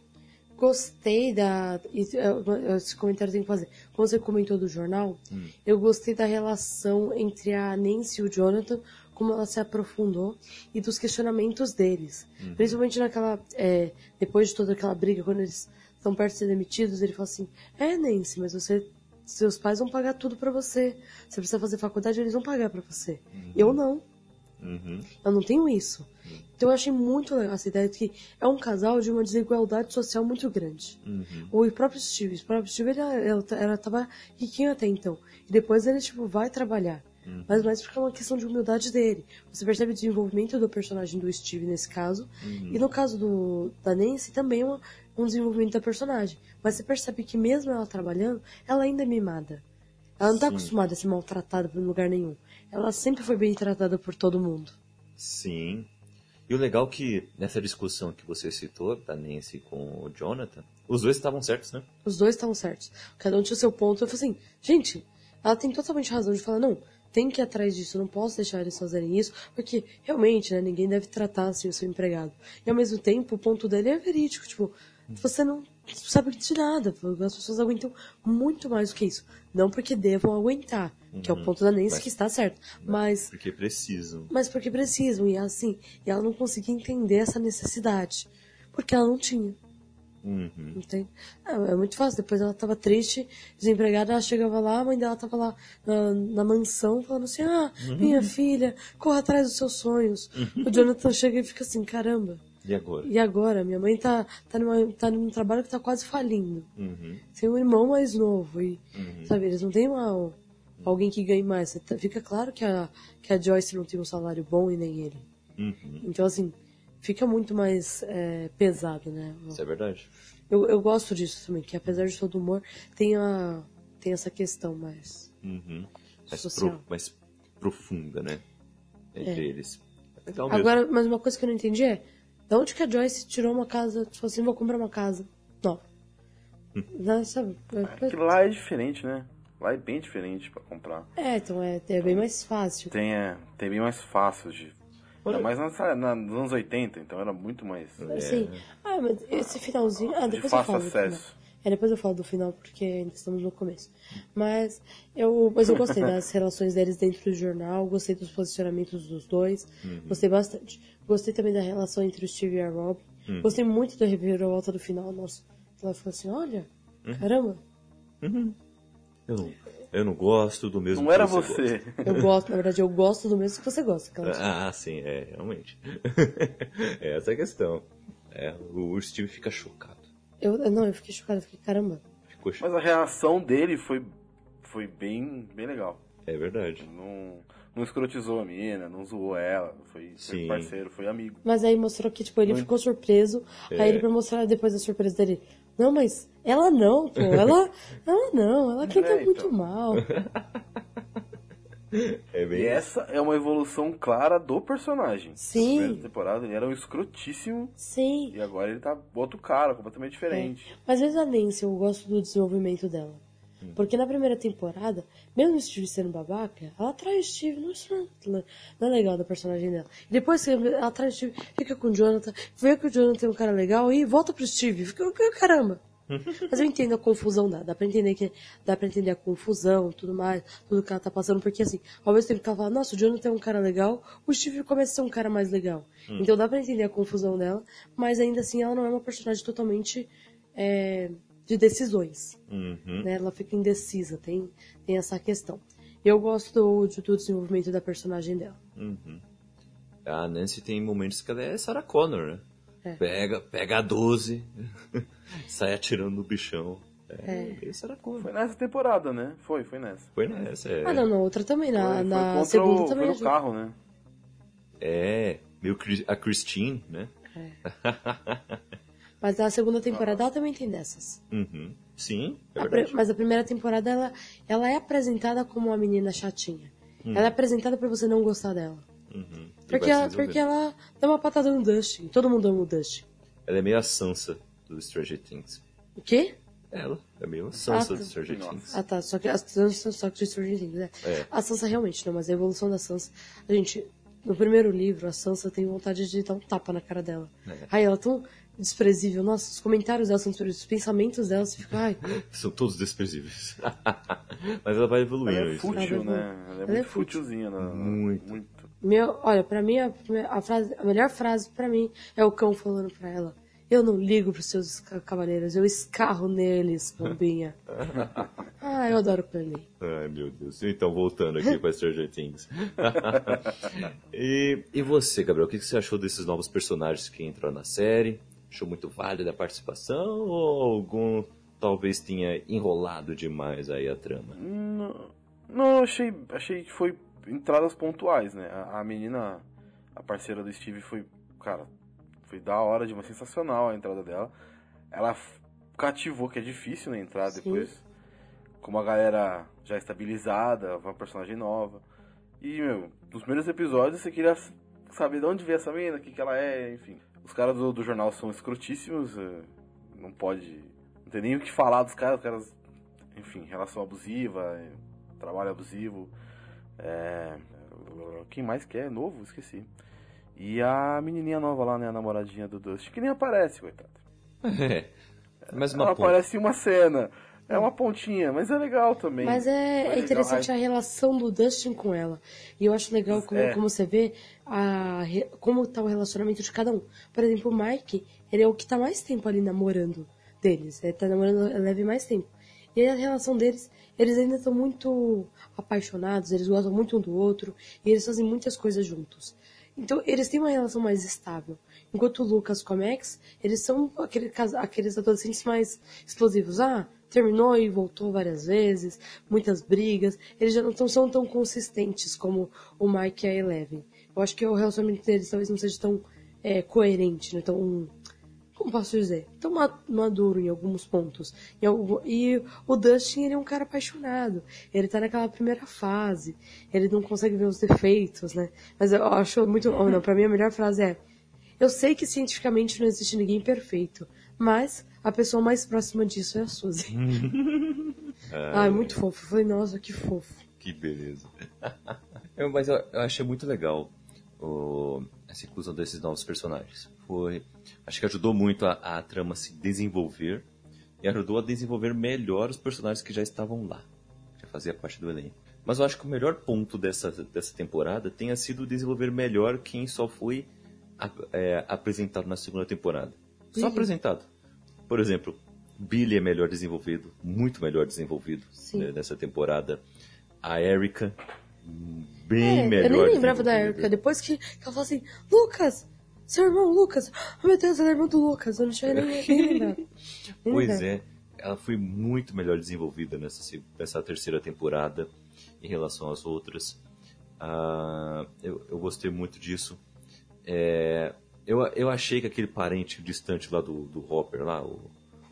gostei da. é, Esse comentário tem que fazer. Como você comentou do jornal, Hum. eu gostei da relação entre a Nancy e o Jonathan, como ela se aprofundou, e dos questionamentos deles. Uhum. Principalmente naquela. é, depois de toda aquela briga, quando eles estão perto de ser demitidos, ele fala assim, é, Nancy, mas você, seus pais vão pagar tudo pra você. Você precisa fazer faculdade, eles vão pagar pra você. Eu não. Uhum. Eu não tenho isso. Então eu achei muito legal essa ideia de que é um casal de uma desigualdade social muito grande. Uhum. O próprio Steve, o próprio Steve ele, ele, ele tava riquinho até então. E depois ele, tipo, vai trabalhar. Uhum. Mas mais porque é uma questão de humildade dele. Você percebe o desenvolvimento do personagem do Steve nesse caso. Uhum. E no caso do, da Nancy também é uma, um desenvolvimento da personagem. Mas você percebe que mesmo ela trabalhando, ela ainda é mimada. Ela não tá Sim. acostumada a ser maltratada em lugar nenhum. Ela sempre foi bem tratada por todo mundo. Sim. E o legal é que nessa discussão que você citou, da Nancy com o Jonathan, os dois estavam certos, né? Os dois estavam certos. Cada um tinha o seu ponto. Eu falei assim, gente, ela tem totalmente razão de falar, não, tem que ir atrás disso, não posso deixar eles fazerem isso, porque realmente, né, ninguém deve tratar assim o seu empregado. E ao mesmo tempo, o ponto dele é verídico, tipo, você não sabe de nada, as pessoas aguentam muito mais do que isso. Não porque devam aguentar, que é o ponto da Nancy Mas- que está certo, mas Porque precisam. mas porque precisam, e assim, e ela não conseguia entender essa necessidade, porque ela não tinha. Uhum. Entende? É, é muito fácil. Depois ela tava triste, desempregada, ela chegava lá, a mãe dela tava lá na, na mansão, falando assim: Ah, minha filha, corra atrás dos seus sonhos. O Jonathan chega e fica assim: Caramba, E agora? e agora? Minha mãe tá, tá, numa, tá num trabalho que tá quase falindo. Uhum. Tem um irmão mais novo, e, Uhum. sabe, eles não têm uma, alguém que ganhe mais. Tá- Fica claro que a, que a Joyce não tem um salário bom e nem ele. Uhum. Então, assim, fica muito mais é, pesado, né? Isso é verdade. Eu, eu gosto disso também, que apesar de todo humor, tem, a, tem essa questão mais. Uhum. Mais, Social. pro- mais profunda, né? Entre eles. É legal mesmo. Agora, mas uma coisa que eu não entendi é, da onde que a Joyce tirou uma casa, tipo assim, vou comprar uma casa nova? Né, sabe? É que lá é diferente, né? Lá é bem diferente pra comprar. É, então é, é bem mais fácil. Tem, é, tem bem mais fácil de. Ainda mais nas, na- nos anos 80, então era muito mais. Assim, ah, mas esse finalzinho. Ah, De depois eu fácil falo do final. acesso. É, depois eu falo do final, porque ainda estamos no começo. Mas eu, mas eu gostei das relações deles dentro do jornal, gostei dos posicionamentos dos dois, gostei bastante. Gostei também da relação entre o Steve e a Rob. Gostei muito da reviravolta do final, nossa. Ela falou assim, olha, caramba, Eu, não, eu não gosto do mesmo Não que era você. você. gosta. eu gosto, na verdade, eu gosto do mesmo que você gosta. Aquela... Ah, sim, é, realmente. É Essa é a questão. É, o Steve fica chocado. Eu, não, eu fiquei chocada, eu fiquei, caramba. Ficou chocado. Mas a reação dele foi, foi bem, bem legal. É verdade. Não, não escrotizou a menina, não zoou ela, foi, foi parceiro, foi amigo. Mas aí mostrou que, tipo, ele ficou surpreso. É. Aí ele, pra mostrar depois da surpresa dele, não, mas ela não, pô, ela, ela não, ela canta É, muito então. mal. É E bem essa é uma evolução clara do personagem. Sim. Na primeira temporada ele era um escrotíssimo Sim. e agora ele tá outro cara, completamente diferente. Mas às vezes a Nancy, eu gosto do desenvolvimento dela. Porque na primeira temporada, mesmo o Steve sendo babaca, ela trai o Steve, não, não é- legal da personagem dela. E depois que ela o Steve, fica com o Jonathan, vê que o Jonathan é um cara legal e volta pro Steve, fica, caramba. Mas eu entendo a confusão dela, dá pra entender que dá pra entender a confusão, tudo mais, tudo que ela tá passando, porque assim, ao mesmo tempo que ela fala, nossa, o Jonathan é um cara legal, o Steve começa a ser um cara mais legal. Então dá pra entender a confusão dela, mas ainda assim ela não é uma personagem totalmente é, de decisões Uhum. né? Ela fica indecisa, tem, tem essa questão. E eu gosto do, do desenvolvimento da personagem dela. Uhum. A Nancy tem momentos que ela é Sarah Connor, né? É. Pega, pega a 12, sai atirando no bichão. É, Sarah Connor. Foi nessa temporada, né? Foi, foi nessa. Foi nessa, é. Ah, não, na outra também, na, Foi, foi na contra segunda o, também. Foi no carro, né? É, meio a Christine, né? Mas na segunda temporada ela também tem dessas. Uhum. Sim, é A mas a primeira temporada ela, ela é apresentada como uma menina chatinha. Ela é apresentada pra você não gostar dela. Uhum. Porque ela, porque ela dá uma patada no Dustin. Todo mundo ama o Dustin. Ela é meio a Sansa do Stranger Things. O quê? Ela é meio a Sansa Ah, do tá. Stranger. Things. Ah, tá. Só que a Sansa, só que de Stranger Things, né? É. A Sansa realmente, não, mas a evolução da Sansa. A gente, no primeiro livro, a Sansa tem vontade de dar um tapa na cara dela. É. Ai, ela tão desprezível. Nossa, os comentários dela são desprezíveis. Os pensamentos dela, você fica, ai. São todos desprezíveis. Mas ela vai evoluindo. Ela é isso. fútil, Ela é né? Ela é Ela é muito fútil. fútilzinha. né? Muito. muito. Meu, olha, pra mim, a, a, frase, a melhor frase pra mim é o cão falando pra ela. Eu não ligo pros seus cavaleiros, eu escarro neles, bombinha. ah, eu adoro Claney. Ai, meu Deus. Então, voltando aqui para Stranger Things. e, e você, Gabriel, o que que você achou desses novos personagens que entraram na série? Achou muito válida a participação ou algum talvez tenha enrolado demais aí a trama? Não, não eu achei, achei que foi entradas pontuais, né? A, a menina, a parceira do Steve foi, cara, foi da hora, de uma sensacional a entrada dela. Ela cativou, que é difícil, né, entrar Sim. depois. Com uma galera já estabilizada, uma personagem nova. E, meu, nos primeiros episódios você queria saber de onde veio essa menina, o que, que ela é, enfim. Os caras do, do jornal são escrotíssimos, eh, não pode. Não tem nem o que falar dos caras, os caras enfim, relação abusiva, é, trabalho abusivo. é, quem mais quer? Novo? Esqueci. E a menininha nova lá, né? A namoradinha do Dustin, que nem aparece, coitado. É. Mas uma Ela aparece em uma cena. É uma pontinha, mas é legal também. Mas é, é legal. interessante a relação do Dustin com ela. E eu acho legal como, É. como você vê a, como tá o relacionamento de cada um. Por exemplo, o Mike, ele é o que tá mais tempo ali namorando deles. Ele tá namorando leve mais tempo. E a relação deles, eles ainda estão muito apaixonados, eles gostam muito um do outro, e eles fazem muitas coisas juntos. Então, eles têm uma relação mais estável. Enquanto o Lucas com a Max, eles são aquele, aqueles adolescentes mais explosivos. Ah, terminou e voltou várias vezes, muitas brigas. Eles já não são tão consistentes como o Mike e a Eleven. Eu acho que o relacionamento deles talvez não seja tão é, coerente, né? tão como posso dizer, tão ma- maduro em alguns pontos. E o Dustin, ele é um cara apaixonado. Ele tá naquela primeira fase. Ele não consegue ver os defeitos, né? Mas eu acho muito... Oh, não, pra mim a melhor frase é... Eu sei que cientificamente não existe ninguém perfeito, mas a pessoa mais próxima disso é a Suzy. ah, é muito fofo. Eu falei, nossa, que fofo. Que beleza. Eu- mas eu, eu achei muito legal o- essa inclusão desses novos personagens. Foi, acho que ajudou muito a, a trama se desenvolver e ajudou a desenvolver melhor os personagens que já estavam lá, que já fazia parte do elenco. Mas eu acho que o melhor ponto dessa, dessa temporada tenha sido desenvolver melhor quem só foi ap- é, apresentado na segunda temporada. Só Uhum. apresentado. Por exemplo, Billy é melhor desenvolvido, muito melhor desenvolvido né, nessa temporada. A Erika, bem É, melhor. eu nem lembrava da. Erika. Depois que, que ela falou assim, Lucas! Seu irmão Lucas! Oh meu Deus, ela é irmã do Lucas. Eu não tinha nem, nem lembrado. Pois é, ela foi muito melhor desenvolvida nessa, nessa terceira temporada em relação às outras. Ah, eu, eu gostei muito disso. É, eu, eu achei que aquele parente distante lá do, do Hopper, lá, o,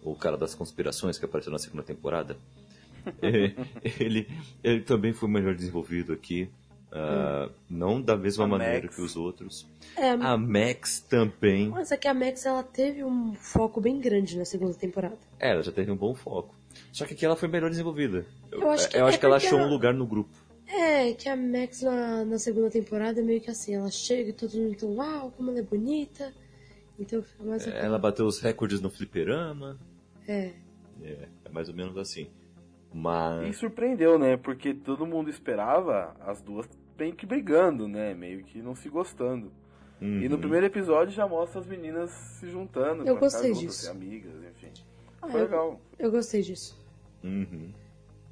o cara das conspirações que apareceu na segunda temporada, é, ele, ele também foi melhor desenvolvido aqui. Ah, não da mesma A maneira Max. que os outros. É, A Max também. Mas é que a Max ela teve um foco bem grande na segunda temporada. É, ela já teve um bom foco. Só que aqui ela foi melhor desenvolvida. Eu, Eu acho que eu é acho que ela achou um ela- lugar no grupo. É, que a Max na, na segunda temporada é meio que assim, ela chega e todo mundo então, uau, como ela é bonita. Então fica mais aquela- Ela bateu os recordes no fliperama. É. É, é mais ou menos assim. E Mas. surpreendeu, né? Porque todo mundo esperava as duas meio que brigando, né? Meio que não se gostando. E no Uhum. primeiro episódio já mostra as meninas se juntando. Eu pra gostei ficar juntas, disso. ser amigas, enfim. Ah, Foi eu- legal. Eu gostei disso. Uhum.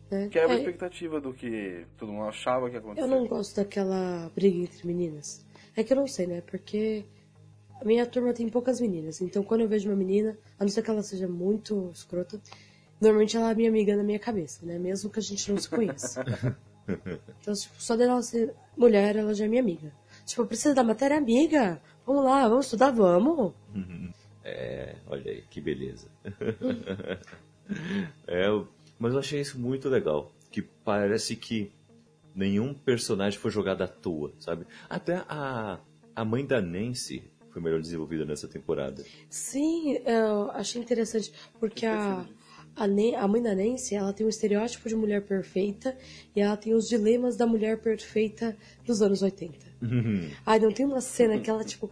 Né? Quebra a É, expectativa do que todo mundo achava que ia acontecer. eu não gosto daquela briga entre meninas. É que eu não sei, né? Porque a minha turma tem poucas meninas. Então quando eu vejo uma menina, a não ser que ela seja muito escrota, normalmente ela é minha amiga na minha cabeça, né? Mesmo que a gente não se conheça. Então, tipo, só dela ser mulher, ela já é minha amiga. Tipo, precisa da matéria amiga? Vamos lá, vamos estudar, vamos. É, olha aí, que beleza. é, eu- mas eu achei isso muito legal. Que parece que nenhum personagem foi jogado à toa, sabe? Até a, a mãe da Nancy foi melhor desenvolvida nessa temporada. Sim, eu achei interessante, porque a, a, a mãe da Nancy, ela tem um estereótipo de mulher perfeita e ela tem os dilemas da mulher perfeita dos anos 80. Ai, não tem uma cena que ela, tipo,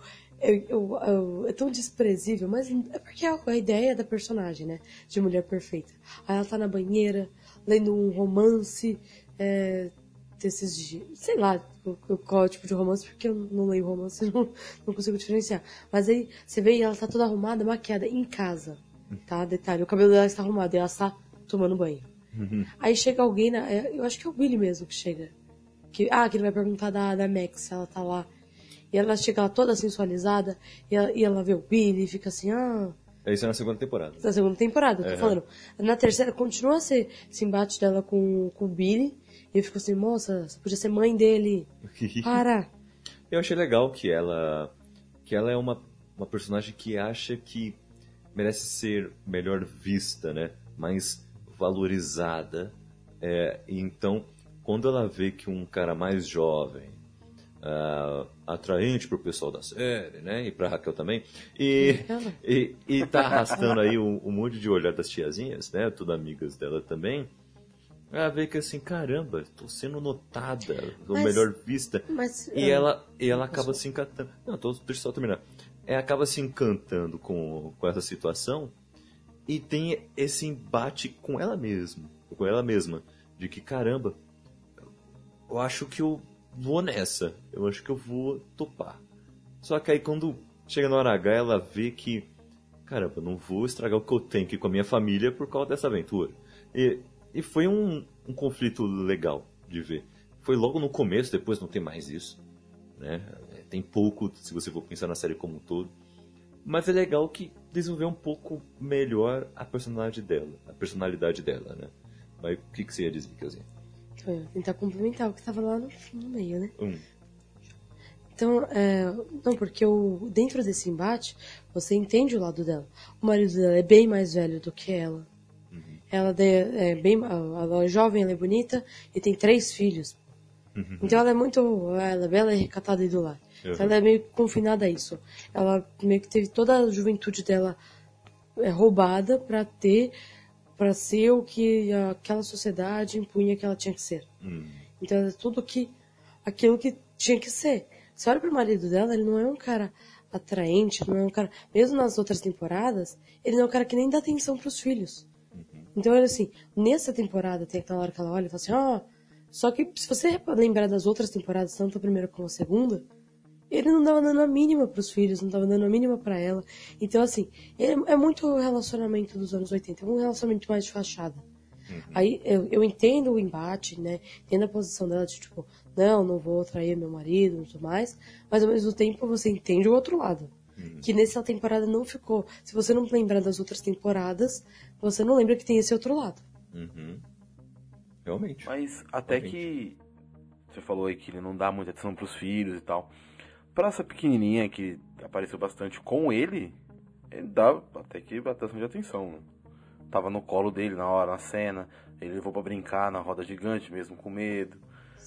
eu, eu- eu- é tão desprezível, mas é porque é a ideia da personagem, né? De mulher perfeita. Aí ela tá na banheira, lendo um romance, é, desses dias. Sei lá qual é o tipo de romance, porque eu não leio romance, não, não consigo diferenciar. Mas aí você vê e ela tá toda arrumada, maquiada, em casa. Tá? Detalhe, o cabelo dela está arrumado e ela está tomando banho. Uhum. Aí chega alguém, na, é, eu acho que é o Billy mesmo que chega. Que, ah, que ele vai perguntar da, da Max se ela tá lá. E ela chega lá toda sensualizada e ela, e ela vê o Billy e fica assim, ah. É isso na segunda temporada. Na segunda temporada, tô Uhum. falando. Na terceira, continua esse, esse embate dela com, com o Billy. E eu fico assim, moça, você podia ser mãe dele. Para! Eu achei legal que ela que ela é uma, uma personagem que acha que merece ser melhor vista, né? Mais valorizada. É, então, quando ela vê que um cara mais jovem, ah, atraente pro pessoal da série, né? E pra Raquel também, e, e, e tá arrastando aí um, um monte de olhar das tiazinhas, né? Tudo amigas dela também. Ela vê que assim, caramba, tô sendo notada, tô Mas- melhor vista. Mas. E ah, ela, e ela acaba se encantando. Não, tô, deixa eu só terminar. Ela acaba se encantando com, com essa situação e tem esse embate com ela mesma. Com ela mesma. De que, caramba, eu acho que eu vou nessa. Eu acho que eu vou topar. Só que aí quando chega na hora H, ela vê que, caramba, não vou estragar o que eu tenho aqui com a minha família por causa dessa aventura. E, e foi um, um conflito legal de ver. Foi logo no começo, depois não tem mais isso. Né? É, Tem pouco, se você for pensar na série como um todo. Mas é legal que desenvolveu um pouco melhor a personalidade dela. A personalidade dela, né? Mas o que, que você ia dizer, Kelzinha? Ia tentar complementar o que tava lá no, no meio, né? Um. Então, é, não, porque o, dentro desse embate, você entende o lado dela. O marido dela é bem mais velho do que ela. Ela de- é bem, ela é jovem, ela é bonita e tem três filhos. Então ela é muito, ela é bela e recatada e do lar. Uhum. Então ela é meio confinada a isso. Ela meio que teve toda a juventude dela é, roubada pra ter, pra ser o que aquela sociedade impunha que ela tinha que ser. Hum. Então é tudo que aquilo que tinha que ser. Você olha pro marido dela, ele não é um cara atraente, não é um cara. Mesmo nas outras temporadas, ele não é um cara que nem dá atenção pros filhos. Então, ele assim, nessa temporada tem aquela hora que ela olha e fala assim, ó. só que se você lembrar das outras temporadas, tanto a primeira como a segunda, ele não dava dando a mínima pros filhos, não dava dando a mínima pra ela. Então, assim, é, é muito o relacionamento dos anos 80, é um relacionamento mais de fachada. Aí eu, eu entendo o embate, né? Entendo a posição dela de tipo, não, não vou trair meu marido e tudo mais, mas ao mesmo tempo você entende o outro lado. Que nessa temporada não ficou. Se você não lembrar das outras temporadas, você não lembra que tem esse outro lado. Uhum. Realmente. Mas até Realmente. que você falou aí que ele não dá muita atenção pros filhos e tal. Pra essa pequenininha que apareceu bastante com ele, ele dá até que bastante atenção. né? Tava no colo dele na hora, na cena. Ele levou pra brincar na roda gigante, mesmo com medo.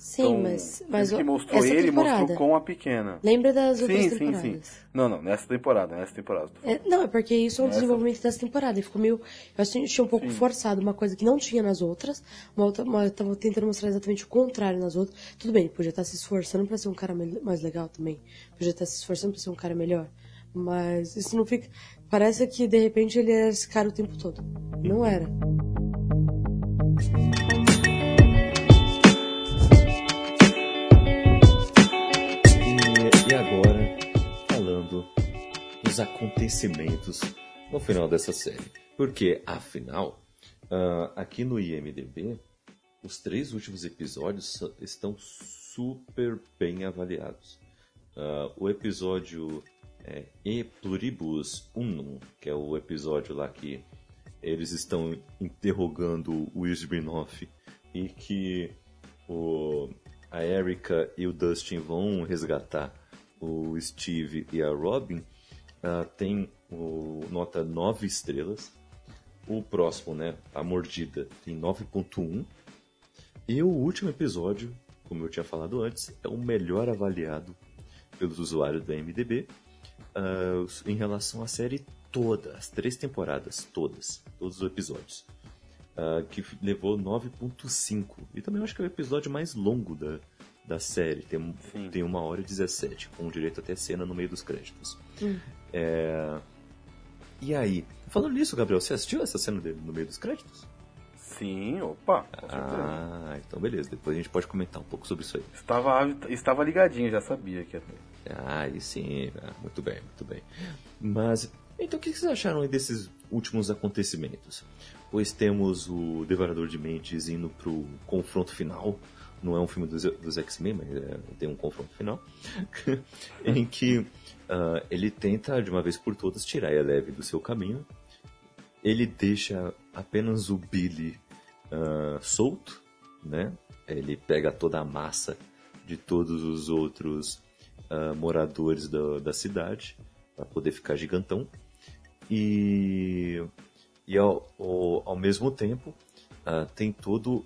Sim, Então, mas, mas que mostrou essa ele, temporada. mostrou com a pequena. Lembra das outras Sim, sim, temporadas? sim. Não, não, nessa temporada, nessa temporada. É, não, é porque isso é Essa- desenvolvimento dessa temporada. E ficou meio. Eu achei um pouco Sim. forçado, uma coisa que não tinha nas outras. Uma outra, uma, eu tava tentando mostrar exatamente o contrário nas outras. Tudo bem, podia estar se esforçando pra ser um cara mais legal também. Podia estar se esforçando pra ser um cara melhor. Mas isso não fica. Parece que de repente ele era esse cara o tempo todo. Não era. Acontecimentos no final dessa série. Porque, afinal, ah, aqui no IMDB, os três últimos episódios estão super bem avaliados. Ah, o episódio é, E Pluribus Unum, que é o episódio lá que eles estão interrogando o Isbrinoff e que o, a Erika e o Dustin vão resgatar o Steve e a Robin, ah, tem o, nota 9 estrelas. O próximo, né, a Mordida, tem 9.1. E o último episódio, como eu tinha falado antes, é o melhor avaliado pelos usuários da MDB ah, em relação à série toda, as três temporadas, todas, todos os episódios. ah, que levou 9.5. E também acho que é o episódio mais longo da, da série. Tem, Sim. tem uma hora e 17, com direito até cena no meio dos créditos. É, E aí, falando nisso, Gabriel, você assistiu essa cena dele no meio dos créditos? Sim, opa. Ah, então beleza. Depois a gente pode comentar um pouco sobre isso aí. Estava, estava ligadinho, já sabia que ia ter. Ah, e sim, ah, muito bem, muito bem. Mas, então o que vocês acharam aí desses últimos acontecimentos? Pois temos o Devorador de Mentes indo pro confronto final. Não é um filme dos, dos X-Men, mas é, tem um confronto final. em que uh, ele tenta, de uma vez por todas, tirar a Eleve do seu caminho. Ele deixa apenas o Billy uh, solto, né? Ele pega toda a massa de todos os outros uh, moradores da, da cidade para poder ficar gigantão. E, e ao, ao, ao mesmo tempo tem todo,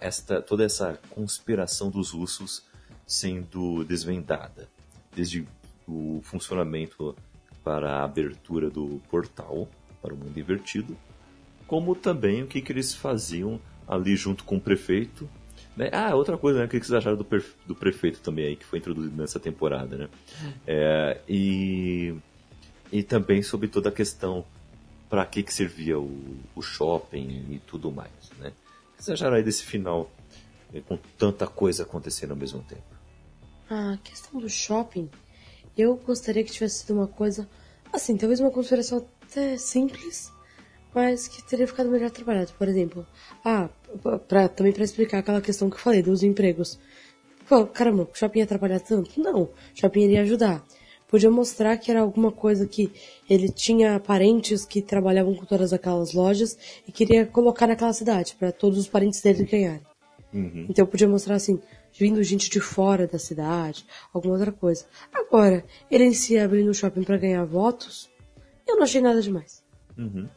esta, toda essa conspiração dos russos sendo desvendada. Desde o funcionamento para a abertura do portal para o mundo invertido, como também o que, que eles faziam ali junto com o prefeito. Né? Ah, outra coisa, né? O que vocês acharam do, do prefeito também aí, que foi introduzido nessa temporada, né? É, e, e também sobre toda a questão para que, que servia o, o shopping e tudo mais, né? Que vocês acharam aí desse final né, com tanta coisa acontecendo ao mesmo tempo? Ah, a questão do shopping, eu gostaria que tivesse sido uma coisa, assim, talvez uma conspiração até simples, mas que teria ficado melhor trabalhado. Por exemplo, ah, pra, também para explicar aquela questão que eu falei dos empregos. Pô, caramba, o shopping ia atrapalhar tanto? Não, o shopping iria ajudar. Podia mostrar que era alguma coisa que ele tinha parentes que trabalhavam com todas aquelas lojas e queria colocar naquela cidade, para todos os parentes dele ganharem. Uhum. Então podia mostrar assim, vindo gente de fora da cidade, alguma outra coisa. Agora, ele em si abrindo o shopping para ganhar votos, eu não achei nada demais. Uhum.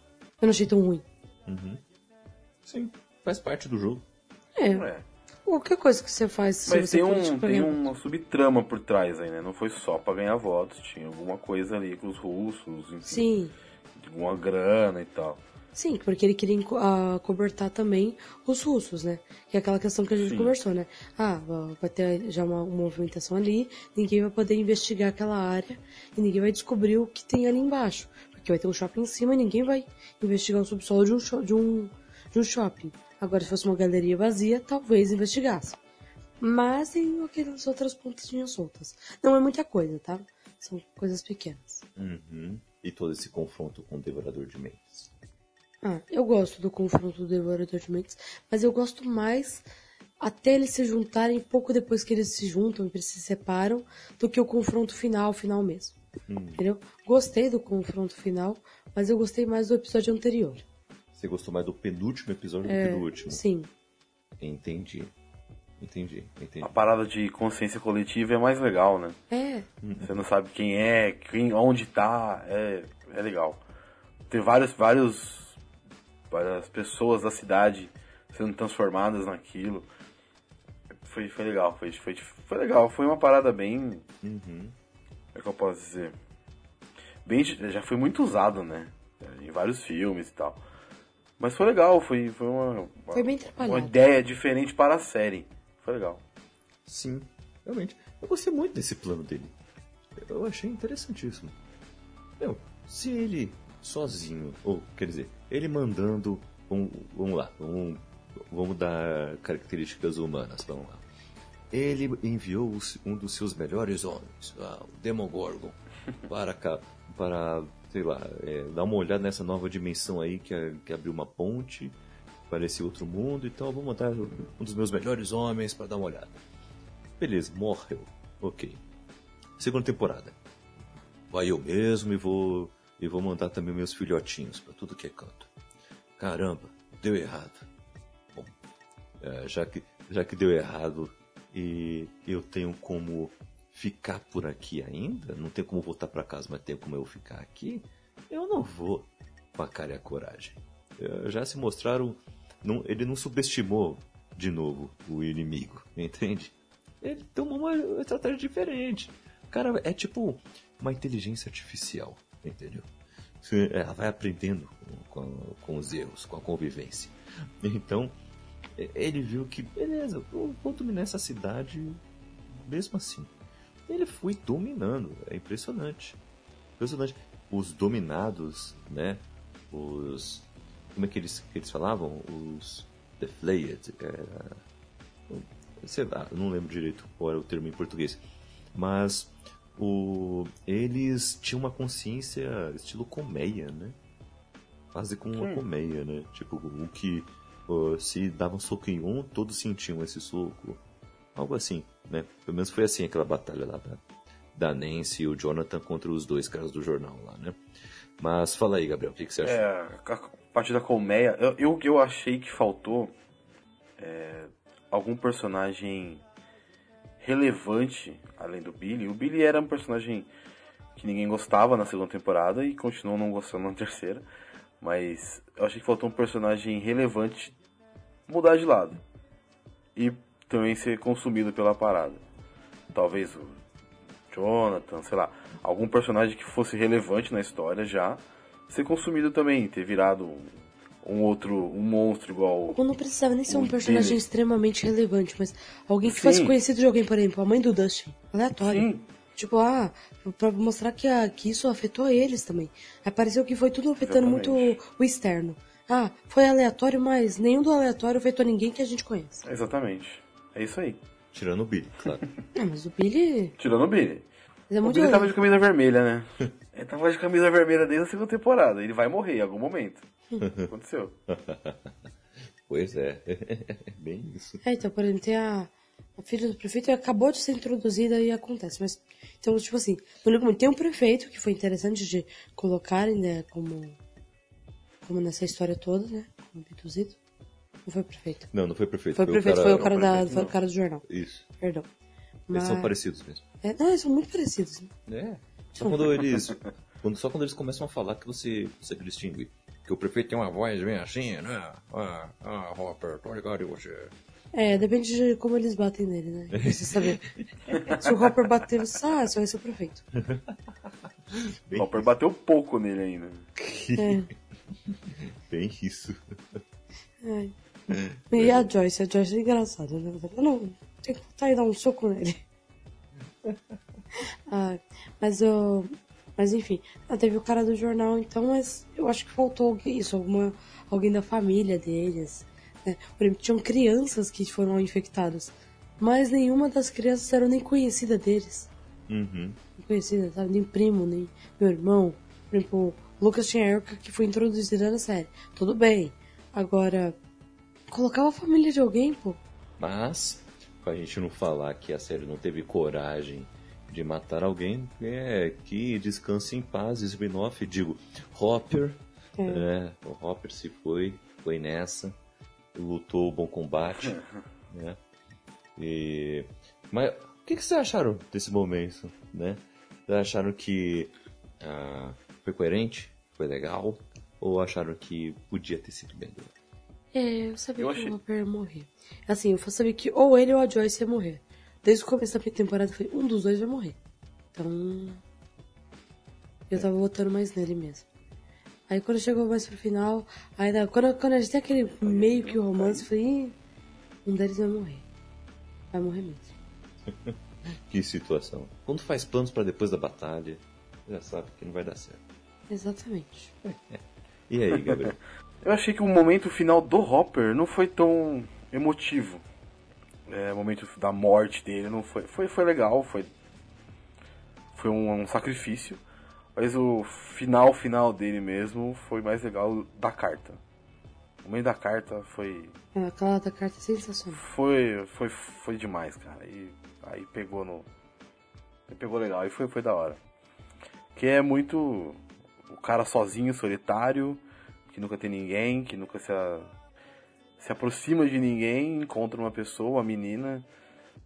Eu não achei tão ruim. Uhum. Sim, faz parte do jogo. É. é. Qualquer coisa que você faz. Mas você tem, um, tem uma subtrama por trás aí, né? Não foi só pra ganhar votos, tinha alguma coisa ali com os russos, enfim, Sim. Alguma grana e tal. Sim, porque ele queria uh, cobertar também os russos, né? Que é aquela questão que a gente Sim. conversou, né? Ah, vai ter já uma, uma, movimentação ali, ninguém vai poder investigar aquela área e ninguém vai descobrir o que tem ali embaixo. Porque vai ter um shopping em cima e ninguém vai investigar o subsolo de um, de um, de um shopping. Agora, se fosse uma galeria vazia, talvez investigasse. Mas tem aquelas outras pontinhas soltas. Não é muita coisa, tá? São coisas pequenas. Uhum. E todo esse confronto com o Devorador de Mentes. Ah, eu gosto do confronto do Devorador de Mentes, mas eu gosto mais até eles se juntarem pouco depois que eles se juntam e se separam, do que o confronto final, final mesmo. Hum. Entendeu? Gostei do confronto final, mas eu gostei mais do episódio anterior. Você gostou mais do penúltimo episódio é, do que do último? Sim. Entendi. Entendi, entendi. A parada de consciência coletiva é mais legal, né? É. Você não sabe quem é, quem, onde tá, é, é legal. Tem vários, vários, várias pessoas da cidade sendo transformadas naquilo. Foi, foi legal, foi, foi, foi legal. Foi uma parada bem... Uhum é que eu posso dizer? Bem, já foi muito usado, né? Em vários filmes e tal. Mas foi legal, foi, foi uma, foi bem uma ideia diferente para a série. Foi legal. Sim, realmente. Eu gostei muito desse plano dele. Eu achei interessantíssimo. Meu, se ele sozinho, ou quer dizer, ele mandando. Vamos, vamos lá, vamos, vamos dar características humanas, vamos lá ele enviou um dos seus melhores homens, o Demogorgon, para, para sei lá, é, dar uma olhada nessa nova dimensão aí que, que abriu uma ponte para esse outro mundo. Então vou mandar um dos meus melhores homens para dar uma olhada. Beleza, morreu. Ok. Segunda temporada. Vai eu mesmo e vou e vou mandar também meus filhotinhos para tudo que é canto. Caramba, deu errado. Bom, é, já que já que deu errado, e eu tenho como ficar por aqui ainda, não tenho como voltar para casa, mas tenho como eu ficar aqui, eu não vou com a cara e a coragem. Já se mostraram, não, ele não subestimou de novo o inimigo, entende? Ele tomou uma estratégia diferente. Cara, é tipo uma inteligência artificial, entendeu? Ela vai aprendendo com, com, com os erros, com a convivência. Então, ele viu que, beleza, eu vou dominar essa cidade mesmo assim. Ele foi dominando, é impressionante. Impressionante. Os dominados, né? Os, como é que eles, que eles falavam? Os deflated. Era, sei lá, não lembro direito qual era o termo em português. Mas o, eles tinham uma consciência estilo colmeia, né? Quase como uma Sim. colmeia, né? Tipo, o que uh, se dava um soco em um, todos sentiam esse soco. Algo assim, né? Pelo menos foi assim aquela batalha lá da, da Nancy e o Jonathan contra os dois caras do jornal lá, né? Mas fala aí, Gabriel, o que, que você achou? É, a parte da colmeia, eu, eu, eu achei que faltou é, algum personagem relevante além do Billy. O Billy era um personagem que ninguém gostava na segunda temporada e continuou não gostando na terceira. Mas eu achei que faltou um personagem relevante mudar de lado. E também ser consumido pela parada. Talvez o Jonathan, sei lá, algum personagem que fosse relevante na história já ser consumido também, ter virado um, um outro, um monstro igual. Ou não precisava nem ser um personagem extremamente relevante, mas alguém que Sim. fosse conhecido de alguém, por exemplo, a mãe do Dustin. Aleatório. Sim. Tipo, ah, pra mostrar que, a, que isso afetou eles também. Aí pareceu que foi tudo afetando muito Exatamente. o, o externo. Ah, foi aleatório, mas nenhum do aleatório afetou ninguém que a gente conhece. Exatamente. É isso aí. Tirando o Billy, claro. Ah, mas o Billy. Tirando o Billy. Ele é O muito. Billy tava de camisa vermelha, né? Ele tava de camisa vermelha desde a segunda temporada. Ele vai morrer em algum momento. Aconteceu. pois é, é bem isso. É, então, por exemplo, tem a, a filha do prefeito e acabou de ser introduzida e acontece. Mas, então, tipo assim, tem um prefeito que foi interessante de colocarem, né, como, como nessa história toda, né, como abduzido. Não foi prefeito. Não, não foi prefeito. Foi prefeito, foi o cara, o da, prefeito, foi o cara do jornal. Isso. Perdão. Eles são Mas- parecidos mesmo. É, não, eles são muito parecidos. É. Só quando eles. Quando, só quando eles começam a falar que você consegue distinguir. Que o prefeito tem uma voz bem assim, né? Ah, ah, Hopper, tô ligado em você. É, depende de como eles batem nele, né? Pra você saber. Se o Hopper bater, você ah, você vai ser o prefeito. Bem, O Hopper bateu pouco nele ainda. É. bem isso. É. E a Joyce, a Joyce é engraçada, né? Não, tem que voltar e dar um soco nele. Ah, mas eu. Mas enfim, ah, teve o cara do jornal, então, mas eu acho que faltou isso, alguma, alguém da família deles. Né? Por exemplo, tinham crianças que foram infectadas, mas nenhuma das crianças era nem conhecida deles. Uhum. Não conhecida, sabe? Nem primo, nem meu irmão. Por exemplo, o Lucas tinha a Erika que foi introduzida na série. Tudo bem. Agora, colocava a família de alguém, pô. Mas, pra gente não falar que a série não teve coragem de matar alguém, é que descanse em paz, spin-off, digo, Hopper, É. né? O Hopper se foi, foi nessa, lutou o bom combate, né? E... Mas o que, que vocês acharam desse momento, né? Vocês acharam que ah, foi coerente, foi legal, ou acharam que podia ter sido melhor? É, eu sabia Eu que achei- o Hopper ia morrer. Assim, eu sabia que ou ele ou a Joyce ia morrer. Desde o começo da temporada, eu falei, um dos dois vai morrer. Então, eu tava votando mais nele mesmo. Aí quando chegou mais pro final, ainda, quando, quando a gente tem aquele meio que romance, eu falei, "Ih, um deles vai morrer. Vai morrer mesmo. Que situação. Quando faz planos pra depois da batalha, já sabe que não vai dar certo. Exatamente. E aí, Gabriel? Eu achei que o momento final do Hopper não foi tão emotivo. É, o momento da morte dele não foi. Foi, foi legal, foi. Foi um, um sacrifício. Mas o final final dele mesmo foi mais legal da carta. O momento da carta foi. É, Aquela da carta é sensacional. Foi. Foi, foi demais, cara. E aí pegou no. Aí pegou legal, aí foi, foi da hora. Que é muito. O cara sozinho, solitário, que nunca tem ninguém, que nunca se, a- se aproxima de ninguém, encontra uma pessoa, uma menina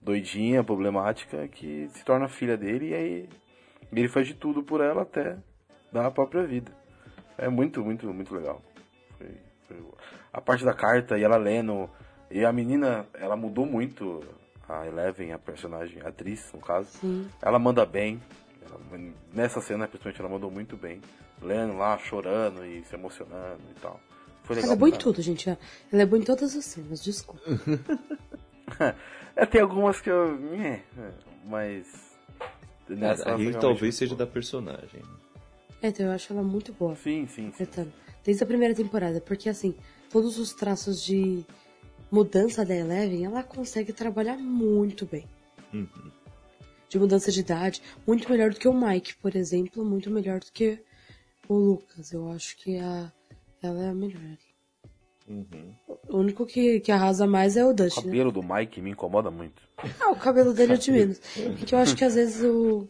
doidinha, problemática, que se torna filha dele e aí ele faz de tudo por ela até dar a própria vida. É muito, muito, muito legal. Foi- foi- A parte da carta e ela lendo. E a menina, ela mudou muito. A Eleven, a personagem, a atriz, no caso. Sim. Ela manda bem. Ela- nessa cena, principalmente, ela mandou muito bem. Lendo lá, chorando e se emocionando e tal. Foi legal. Ela é boa em tudo, gente. Ela é boa em todas as cenas, desculpa. é, tem algumas que eu. É, é, mas. Nessa talvez seja boa. da personagem. É, então eu acho ela muito boa. Sim, sim. sim. Desde a primeira temporada, porque assim, todos os traços de mudança da Eleven, ela consegue trabalhar muito bem. Uhum. De mudança de idade, muito melhor do que o Mike, por exemplo, muito melhor do que o Lucas. Eu acho que a, ela é a melhor. Uhum. O único que, que arrasa mais é o O Dustin, né? cabelo do Mike me incomoda muito. Ah, o cabelo dele é de menos. Porque eu acho que às vezes o,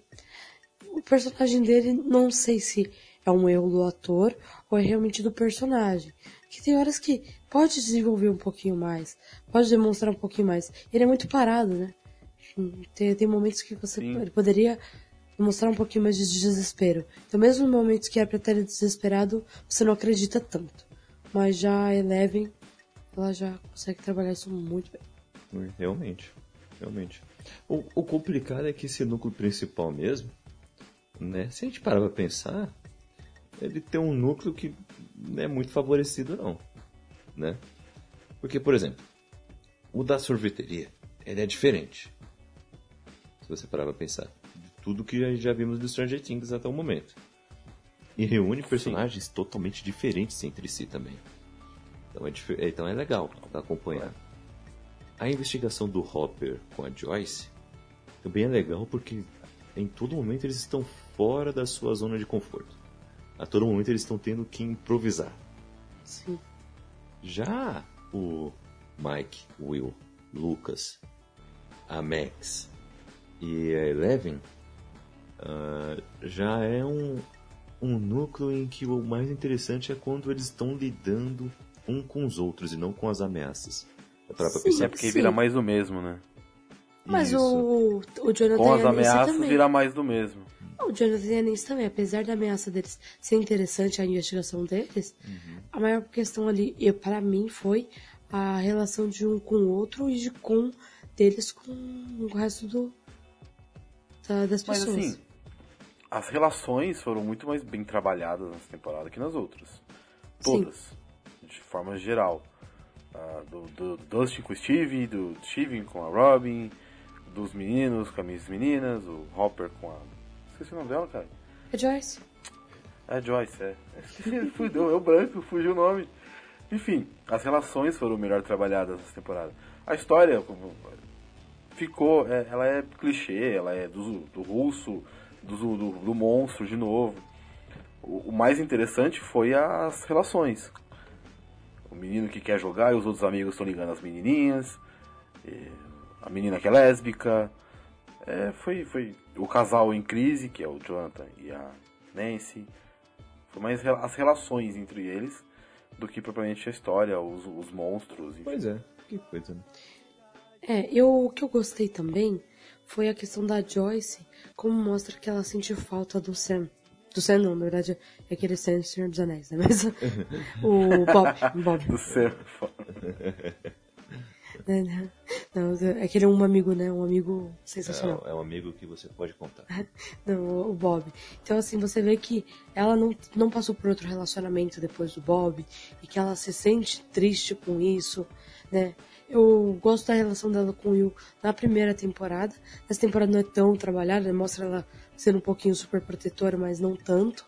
o personagem dele, não sei se é um erro do ator ou é realmente do personagem. Que tem horas que pode desenvolver um pouquinho mais, pode demonstrar um pouquinho mais. Ele é muito parado, né? Tem, tem momentos que você Sim. ele poderia mostrar um pouquinho mais de desespero. Então, mesmo em momentos que é pra ele desesperado, você não acredita tanto. Mas já a Eleven, ela já consegue trabalhar isso muito bem. Realmente. Realmente. O, o complicado é que esse núcleo principal mesmo, né? Se a gente parar pra pensar, ele tem um núcleo que não é muito favorecido não, né? Porque, por exemplo, o da sorveteria, ele é diferente. Se você parar pra pensar. Tudo que já vimos do Stranger Things até o momento. E reúne personagens totalmente diferentes entre si também. Então é, dife- então é legal pra acompanhar. A investigação do Hopper com a Joyce também é legal porque em todo momento eles estão fora da sua zona de conforto. A todo momento eles estão tendo que improvisar. Sim. Já o Mike, Will, Lucas, a Max e a Eleven ah, já é um, um núcleo em que o mais interessante é quando eles estão lidando um com os outros e não com as ameaças. É Sim. pensar É porque Sim. vira mais do mesmo, né? Mas Isso. o, o Jonathan Com as ameaças também. vira mais do mesmo. O Jonathan e a Nancy também, apesar da ameaça deles ser interessante a investigação deles, Uhum. a maior questão ali, para mim, foi a relação de um com o outro e de com deles com o resto do, da- das Mas pessoas. assim, as relações foram muito mais bem trabalhadas nessa temporada que nas outras. Sim. Todas. De forma geral. Ah, do, do Dustin com o Steve, do Steven com a Robin, dos meninos com as minhas meninas, o Hopper com a. Esqueci o nome dela, cara. É Joyce? É Joyce, é. Esqueci, fui- deu, deu branco, fugiu o nome. Enfim, as relações foram melhor trabalhadas nessa temporada. A história ficou, é, ela é clichê, ela é do, do russo, do, do, do monstro de novo. O, o mais interessante foi as relações. O menino que quer jogar e os outros amigos estão ligando as menininhas. e a menina que é lésbica. É, foi, foi o casal em crise, que é o Jonathan e a Nancy. Foi mais as relações entre eles do que propriamente a história, os, os monstros. enfim. Pois é, que coisa, né? É, eu, o que eu gostei também foi a questão da Joyce, como mostra que ela sentiu falta do Sam. Do Sam não, na verdade é aquele Sam Senhor dos Anéis, né? Mas o Bob, Bob. Do céu. né, né? Não, é que ele é um amigo, né? Um amigo sensacional. É, é um amigo que você pode contar. Não, o Bob. Então, assim, você vê que ela não, não passou por outro relacionamento depois do Bob e que ela se sente triste com isso, né? Eu gosto da relação dela com o Will na primeira temporada. Essa temporada não é tão trabalhada, né? mostra ela sendo um pouquinho super protetora, mas não tanto,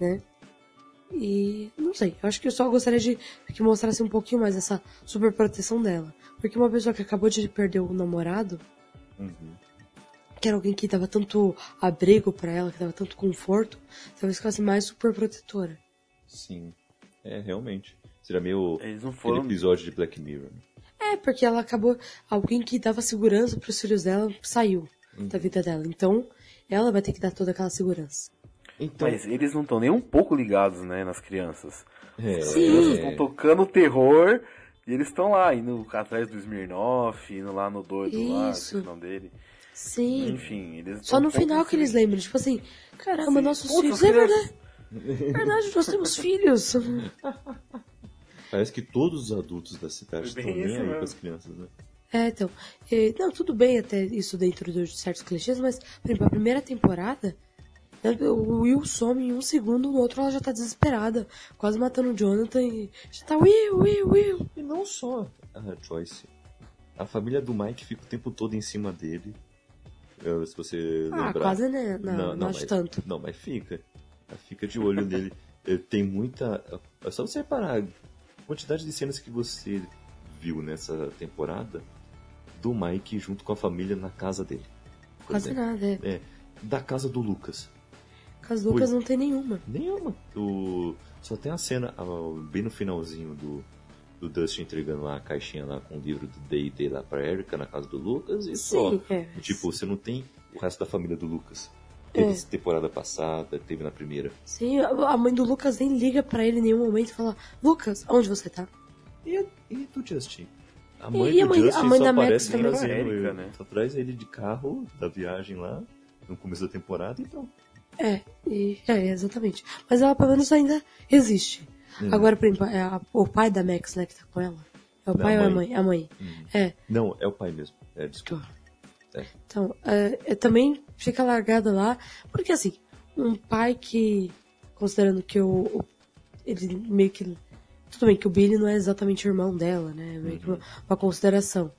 né? E não sei, eu acho que eu só gostaria de que mostrasse um pouquinho mais essa super proteção dela. Porque uma pessoa que acabou de perder o namorado, Uhum. que era alguém que dava tanto abrigo pra ela, que dava tanto conforto, talvez ficasse mais super protetora. Sim. É, realmente. Seria meio Eles não aquele foram. episódio de Black Mirror. Né? É, porque ela acabou. Alguém que dava segurança pros filhos dela saiu da vida dela. Então, ela vai ter que dar toda aquela segurança. Então, Mas eles não estão nem um pouco ligados, né, nas crianças. é, As Sim. crianças estão tocando terror e eles estão lá, indo atrás do Smirnoff, indo lá no doido lá, Isso. esqueci o nome dele. Sim. Enfim, eles Só no um final que eles lembram, tipo assim, caramba, Sim. nossos Putz, filhos. É crianças- verdade. verdade, nós temos filhos. parece que todos os adultos da cidade estão bem nem isso aí mesmo. com as crianças, né? É, então. é, não, tudo bem até isso dentro de certos clichês, mas, por exemplo, a primeira temporada, né, o Will some em um segundo, no outro ela já tá desesperada, quase matando o Jonathan e já tá Will, Will, Will. E não só a Joyce. A família do Mike fica o tempo todo em cima dele. Eu, se você Ah, lembrar. quase né? Não, não, acho mas, tanto. Não, mas fica. Ela Fica de olho nele. tem muita. É só você reparar quantidade de cenas que você viu nessa temporada do Mike junto com a família na casa dele. Quase exemplo. nada, é. É, da casa do Lucas. Casa do Lucas não tem nenhuma. Nenhuma. O... Só tem a cena bem no finalzinho do, do Dustin entregando a caixinha lá com o livro do D&D lá pra Erika na casa do Lucas e só. Sim, é. Tipo, você não tem o resto da família do Lucas. Teve É. temporada passada, teve na primeira. Sim, a a mãe do Lucas nem liga pra ele em nenhum momento e fala: Lucas, onde você tá? E, a- e do Justin? A mãe e a do mãe- Justin a mãe só da Max aparece trazendo A ele. né? Só traz ele de carro da viagem lá, no começo da temporada e pronto. É, e, é, exatamente. Mas ela pelo menos ainda existe. Hum. Agora, por exemplo, é a- o pai da Max, né, que tá com ela. É o Não, pai a ou é a mãe. mãe? A mãe. É, Não, é o pai mesmo. É, desculpa. É. Então, é, é, também fica largada lá, porque assim, um pai que, considerando que o, ele meio que, tudo bem que o Billy não é exatamente o irmão dela, né, é meio que uma, uma consideração.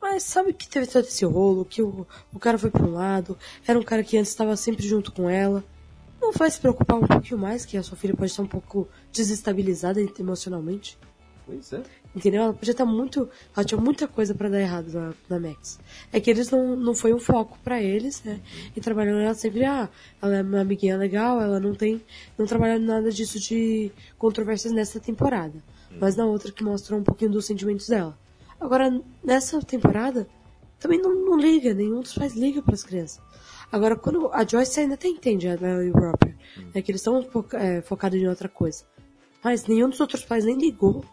Mas sabe que teve todo esse rolo, que o, o cara foi pra um lado, era um cara que antes estava sempre junto com ela. Não vai se preocupar um pouquinho mais, que a sua filha pode estar um pouco desestabilizada emocionalmente. Pois é. Entendeu? Ela podia estar muito. Ela tinha muita coisa pra dar errado na, na Max. É que eles não, não foi um foco pra eles, né? E trabalhando ela sempre, ah, ela é uma amiguinha legal, ela não tem. Não trabalharam nada disso de controvérsias nessa temporada. Mas na outra que mostrou um pouquinho dos sentimentos dela. Agora, nessa temporada, também não, não liga, nenhum dos pais liga pras crianças. Agora, quando a Joyce ainda até entende, ela e o Robert, né, que eles estão é, focados em outra coisa. Mas nenhum dos outros pais nem ligou.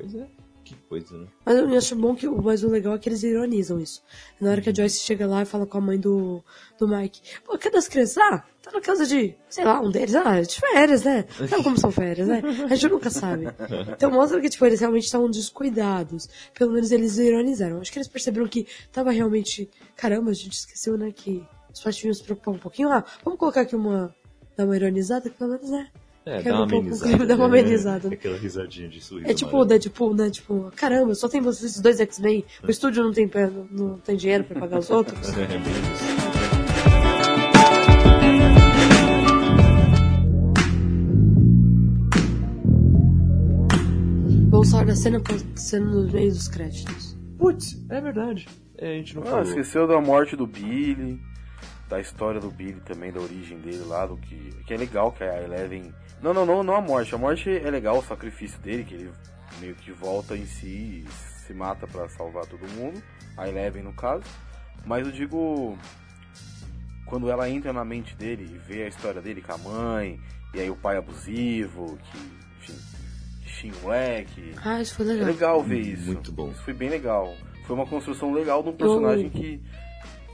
É. Que coisa, né? Mas eu acho bom que mas o legal é que eles ironizam isso. Na hora que a Joyce chega lá e fala com a mãe do, do Mike, pô, cadê as crianças? Ah, tá na casa de, sei lá, um deles, ah, de férias, né? Sabe como são férias, né? A gente nunca sabe. Então mostra que, tipo, eles realmente estavam descuidados. Pelo menos eles ironizaram. Acho que eles perceberam que tava realmente, caramba, a gente esqueceu, né, que os pais tinham se preocupar um pouquinho. Ah, vamos colocar aqui uma, dar uma ironizada, que pelo menos, né? É, Quebra dá uma um amenizada. dá uma né? amenizada, né? Aquela risadinha de sorriso. É tipo o. Deadpool, né? Tipo, caramba, só tem vocês esses dois X-Men. O estúdio não tem, não tem dinheiro pra pagar os outros. É, bem isso. Vamos falar da cena, cena no meio dos créditos. Putz, é verdade. É, a gente não Ah, falou. esqueceu da morte do Billy, da história do Billy também, da origem dele lá, do que, que é legal que a Eleven. Não, não, não, não a morte. A morte é legal, o sacrifício dele, que ele meio que volta em si e se mata pra salvar todo mundo. A Eleven, no caso. Mas eu digo. Quando ela entra na mente dele e vê a história dele com a mãe, e aí o pai abusivo, que, enfim, que xinga o moleque. Ah, isso foi É legal. legal ver isso. Muito bom. Isso foi bem legal. Foi uma construção legal de um personagem que,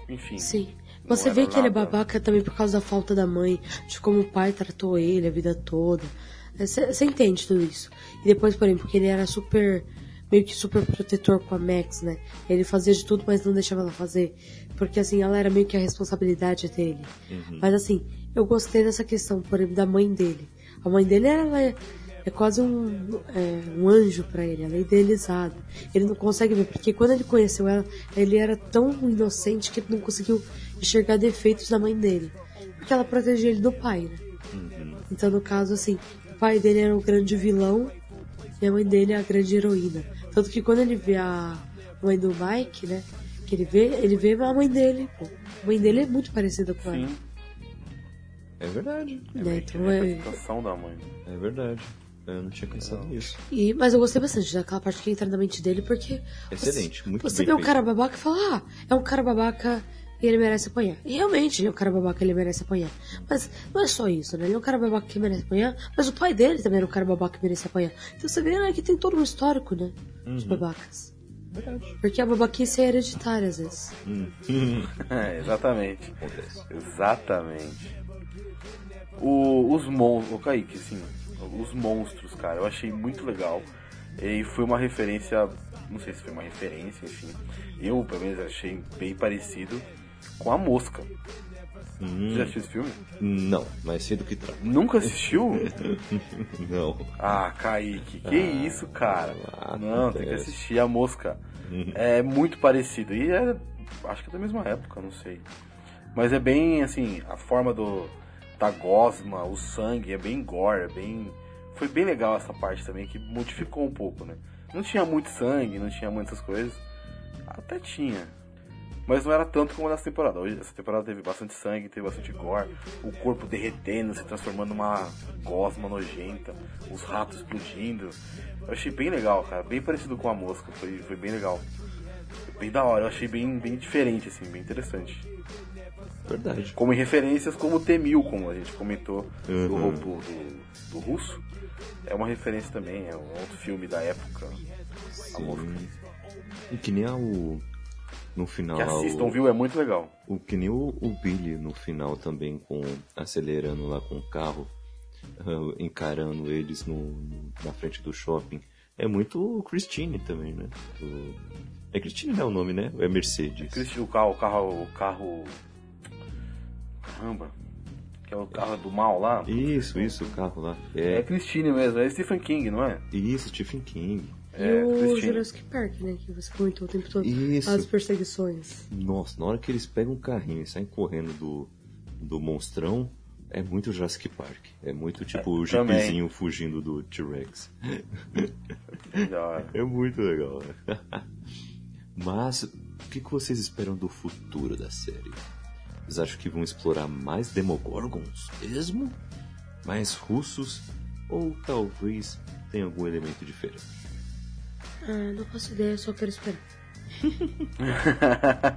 enfim. Sim. Você era vê que ele é nada- babaca também por causa da falta da mãe, de como o pai tratou ele a vida toda. Você entende tudo isso. E depois, porém, porque ele era super. meio que super protetor com a Max, né? Ele fazia de tudo, mas não deixava ela fazer. Porque assim, ela era meio que a responsabilidade dele. Mas assim, eu gostei dessa questão, por exemplo, da mãe dele. A mãe dele, ela é, é quase um, é, um anjo pra ele, ela é idealizada. Ele não consegue ver, porque quando ele conheceu ela, ele era tão inocente que ele não conseguiu enxergar defeitos na mãe dele. Porque ela protegia ele do pai, né? Então, no caso, assim, o pai dele era o grande vilão e a mãe dele é a grande heroína. Tanto que quando ele vê a mãe do Mike, né? Que ele vê, ele vê a mãe dele, pô. A mãe dele é muito parecida com ela. Sim, É verdade. é Né? meio que Então, a é, representação da mãe. É verdade. Eu não tinha pensado nisso. e, mas eu gostei bastante daquela parte que entra na mente dele, porque. Excelente, você, muito Você bem vê um feito. cara babaca e fala, ah, é um cara babaca e ele merece apanhar. E realmente, ele é um cara babaca ele merece apanhar. Mas não é só isso, né? Ele é um cara babaca que merece apanhar, mas o pai dele também era um cara babaca que merece apanhar. Então você vê né, que tem todo um histórico, né? Uhum. babacas. Porque a babaquice é hereditária, às vezes. É, exatamente. Exatamente. O, os monstros, o Kaique, assim, os monstros, cara, eu achei muito legal. E foi uma referência, não sei se foi uma referência, enfim. Eu, pelo menos, achei bem parecido com a mosca. Você já assistiu esse filme? Não, mas sei do que trata. Nunca assistiu? Não. Ah, Kaique, que isso, cara? ah, Não, tem que assistir a mosca. Uhum. É muito parecido. E é, acho que é da mesma época, não sei. Mas é bem assim, a forma do. da gosma, o sangue, é bem gore, é bem. Foi bem legal essa parte também, que modificou um pouco, né? Não tinha muito sangue, não tinha muitas coisas. Até tinha. Mas não era tanto como nessa temporada. Hoje, essa temporada teve bastante sangue, teve bastante gore, o corpo derretendo, se transformando numa gosma nojenta, os ratos explodindo. Eu achei bem legal, cara. Bem parecido com a mosca. Foi, foi bem legal. Bem da hora. Eu achei bem, bem diferente, assim, bem interessante. Verdade. Como em referências como o T-1000, como a gente comentou Uhum. do, do, do russo. É uma referência também, é um outro filme da época. A mosca. E que nem o. No final. Que assistam, o, viu? É muito legal. o que nem o, o Billy no final também, com acelerando lá com o carro, ah, encarando eles no, no- na frente do shopping. É muito Christine também, né? Do- É Christine não é o nome, né? É Mercedes? Cristi- O carro, o carro, o carro. Caramba. Que é o carro do mal lá. Isso, isso, o carro lá. É É, Christine mesmo, é Stephen King, não é? isso, Stephen King. E É, o Christine. Jurassic Park, né? Que você comentou o tempo todo. Isso. As perseguições. Nossa, na hora que eles pegam o carrinho e saem correndo do, do monstrão, é muito Jurassic Park. É muito tipo o também. jeepzinho fugindo do T-Rex. Da hora. É muito legal. né? Mas, o que, que vocês esperam do futuro da série? Vocês acham que vão explorar mais Demogorgons mesmo? Mais russos? Ou talvez tenha algum elemento diferente? Ah, não faço ideia, só quero esperar.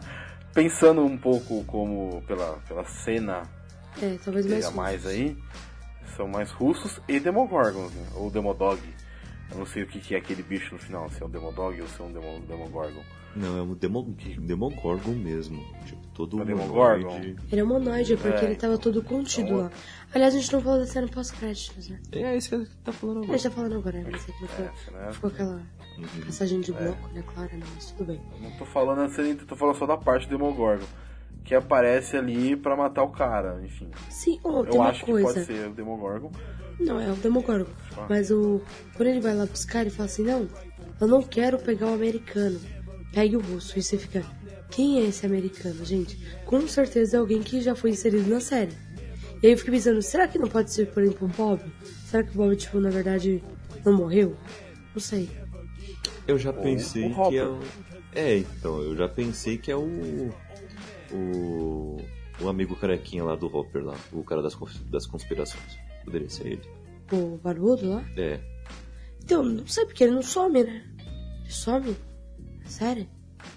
Pensando um pouco como pela, pela cena É, talvez mais. pega mais aí, são mais russos e Demogorgons, né? Ou Demodog. Eu não sei o que, que é aquele bicho no final, se é um Demodog ou se é um Demo, Demogorgon. Não, é um demo, Demogorgon mesmo. Tipo, todo É humanoide. Demogorgon? Ele é humanoide, porque É, ele tava todo contido Então, lá. Aliás, a gente não falou da cena pós-créditos, né? É, isso que tá falando A agora. gente tá falando agora, né? Mas é que não foi- Essa, né? ficou aquela Uhum. passagem É. de bloco, né? Claro, não, mas tudo bem. Não tô falando da cena, tô falando só da parte do Demogorgon. Que aparece ali pra matar o cara, enfim. Sim, oh, tem Eu uma acho que coisa. pode ser o Demogorgon. Não, é o Demogorgon. Ah. Mas o. Quando ele vai lá buscar, ele fala assim, não, eu não quero pegar o americano. Pegue o russo. E você fica. Quem é esse americano, gente? Com certeza é alguém que já foi inserido na série. E aí eu fiquei pensando, será que não pode ser, por exemplo, o Bob? Será que o Bob, tipo, na verdade, não morreu? Não sei. Eu já pensei o que é o. É, então, eu já pensei que é o. O. O amigo carequinha lá do Hopper lá, o cara das, das conspirações. Poderia ser ele. O barbudo lá? É. Então, não sei porque ele não some, né? Ele some? Sério?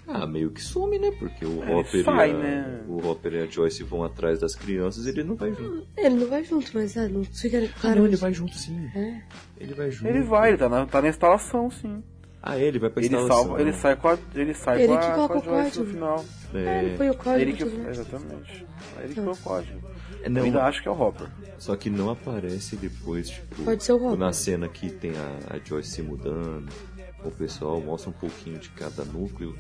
Ah, meio que some, né? Porque o É, Hopper sai, e a, né? o Hopper e a Joyce vão atrás das crianças, ele não vai junto. Ele não vai junto, mas é, não fica Ah, claro. não, ele vai junto sim. É. Ele vai junto. Ele vai, ele tá na, tá na instalação, sim. Ah, ele vai pra Ele instalação. salva, ele sai com a, ele sai Ele com que a, coloca com a o Joyce no código. final. É, ele É, põe o código. Ele que, exatamente. Ele que foi o código. é, Eu não, ainda acho que é o Hopper. Só que não aparece depois, tipo. Pode ser o Hopper. Na cena que tem a, a Joyce se mudando, o pessoal mostra um pouquinho de cada núcleo,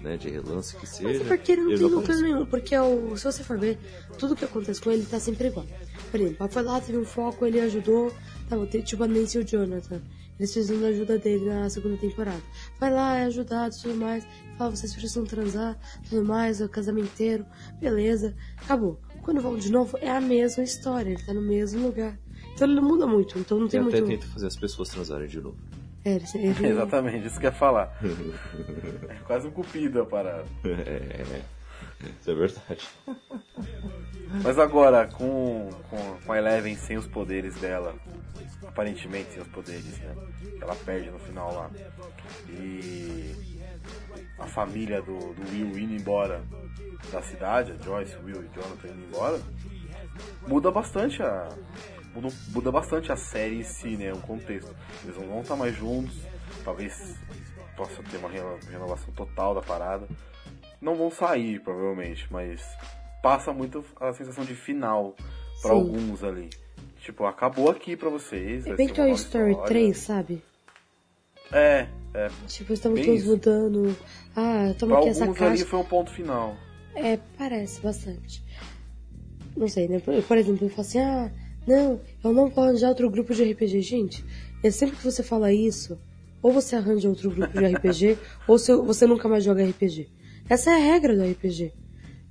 né? De relance que seja. Mas é porque ele não tem núcleo aparece. nenhum, porque o, se você for ver, tudo que acontece com ele tá sempre igual. Por exemplo, foi lá, teve um foco, ele ajudou, tá, tem, tipo a Nancy e o Jonathan. Eles precisam da ajuda dele na segunda temporada. Vai lá, é ajudado e tudo mais. Fala, vocês precisam transar, tudo mais, é o casamenteiro, beleza, acabou. Quando vão de novo, é a mesma história, ele tá no mesmo lugar. Então ele não muda muito, então não tem até muito. tenta fazer as pessoas transarem de novo. É, ele, ele- Exatamente, isso que eu ia falar. é quase um cupido a parada. É, isso é verdade. Mas agora, com, com, com a Eleven sem os poderes dela, aparentemente os poderes, né? Que ela perde no final lá. E a família do, do Will indo embora da cidade, a Joyce, Will e Jonathan indo embora, muda bastante a. Muda, muda bastante a série em si, né? O contexto. Eles não vão estar mais juntos, talvez possa ter uma reno- renovação total da parada. Não vão sair, provavelmente, mas passa muito a sensação de final Sim. alguns ali. Tipo, acabou aqui pra vocês. É bem Toy nova Story história. 3, sabe? É, é. Tipo, estamos Bem todos isso. mudando. Ah, toma Pra aqui essa alguns ali caixa. foi um ponto final. É, parece bastante. Não sei, né? Por, exemplo, eu falo assim, ah, não, eu não vou arranjar outro grupo de RPG. Gente, é sempre que você fala isso, ou você arranja outro grupo de RPG, ou você nunca mais joga RPG. Essa é a regra do RPG.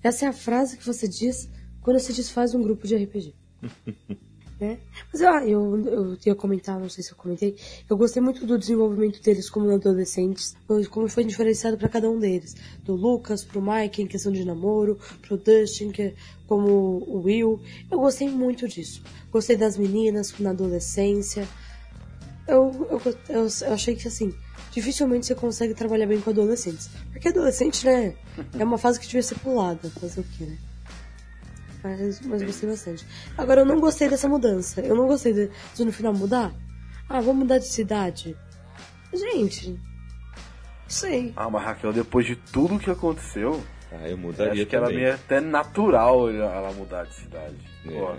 Essa é a frase que você diz quando se desfaz um grupo de RPG. né? Mas ah, eu, eu ia comentar, não sei se eu comentei, eu gostei muito do desenvolvimento deles como adolescentes, como foi diferenciado para cada um deles. Do Lucas pro Mike em questão de namoro, pro Dustin que, é como o Will. Eu gostei muito disso. Gostei das meninas na adolescência. Eu, eu, eu, eu achei que assim, dificilmente você consegue trabalhar bem com adolescentes. Porque adolescente, né, é uma fase que devia ser pulada, fazer o quê, né? Mas, mas gostei bastante. Agora, eu não gostei dessa mudança. Eu não gostei de, de no final mudar. Ah, vou mudar de cidade. Gente, sei. Ah, mas Raquel, depois de tudo que aconteceu, ah, eu mudaria acho que também. era meio até natural ela mudar de cidade. É. Pô,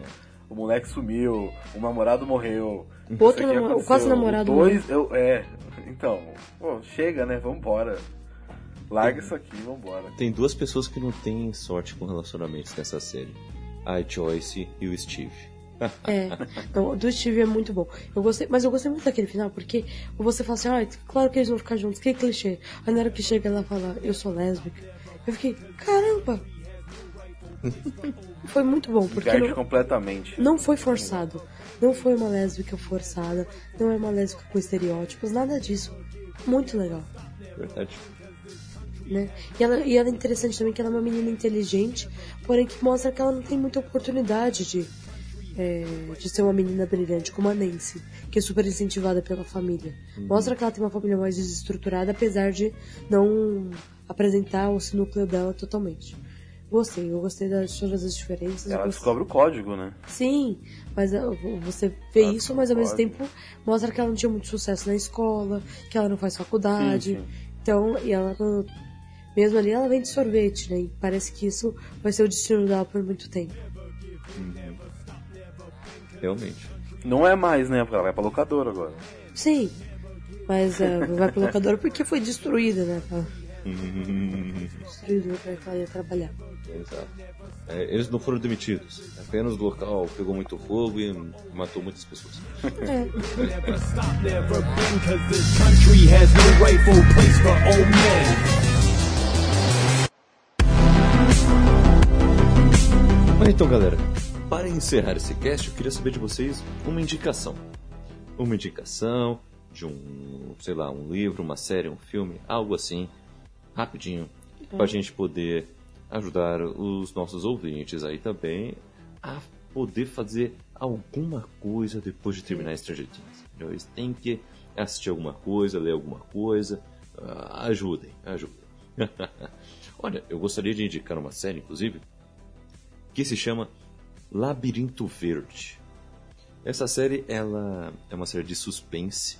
o moleque sumiu, o namorado morreu. Outro sei o que namora- o aconteceu. quase namorado Dois, eu, é. Então, pô, chega, né? Vambora. Larga isso aqui, vambora. Tem duas pessoas que não têm sorte com relacionamentos nessa série. A Joyce e o Steve. É, não, o do Steve é muito bom. Eu gostei, mas eu gostei muito daquele final, porque você fala assim, ah, claro que eles vão ficar juntos, que clichê. Aí na hora que chega ela fala, eu sou lésbica. Eu fiquei, caramba! Foi muito bom, porque não, completamente. não foi forçado. Não foi uma lésbica forçada, não é uma lésbica com estereótipos, nada disso. Muito legal. Verdade. Né? E ela, e ela é interessante também que ela é uma menina inteligente, porém que mostra que ela não tem muita oportunidade de, é, de ser uma menina brilhante como a Nancy, que é super incentivada pela família. Mostra que ela tem uma família mais desestruturada, apesar de não apresentar o núcleo dela totalmente. Gostei, eu gostei das todas as diferenças. Ela gostei. descobre o código, né? Sim, mas ah, você vê Ela isso, mas ao mesmo tempo mostra que ela não tinha muito sucesso na escola, que ela não faz faculdade. Sim, sim. Então, e ela mesmo ali ela vende sorvete, né? E parece que isso vai ser o destino dela por muito tempo. Realmente. Não é mais, né? Porque ela vai pra locadora agora. Sim, mas ah, vai pro locador porque foi destruída, né? Ela- Destruída o lugar que ela ia trabalhar. Exato. É, eles não foram demitidos. Apenas o local pegou muito fogo e matou muitas pessoas. É, então, galera, para encerrar esse cast, eu queria saber de vocês uma indicação. Uma indicação de um, sei lá, um livro, uma série, um filme, algo assim, rapidinho, para a gente poder ajudar os nossos ouvintes aí também a poder fazer alguma coisa depois de terminar Stranger Things. entendeu? Eles têm que assistir alguma coisa, ler alguma coisa, ah, ajudem, ajudem. Olha, eu gostaria de indicar uma série, inclusive, que se chama Labirinto Verde. Essa série ela é uma série de suspense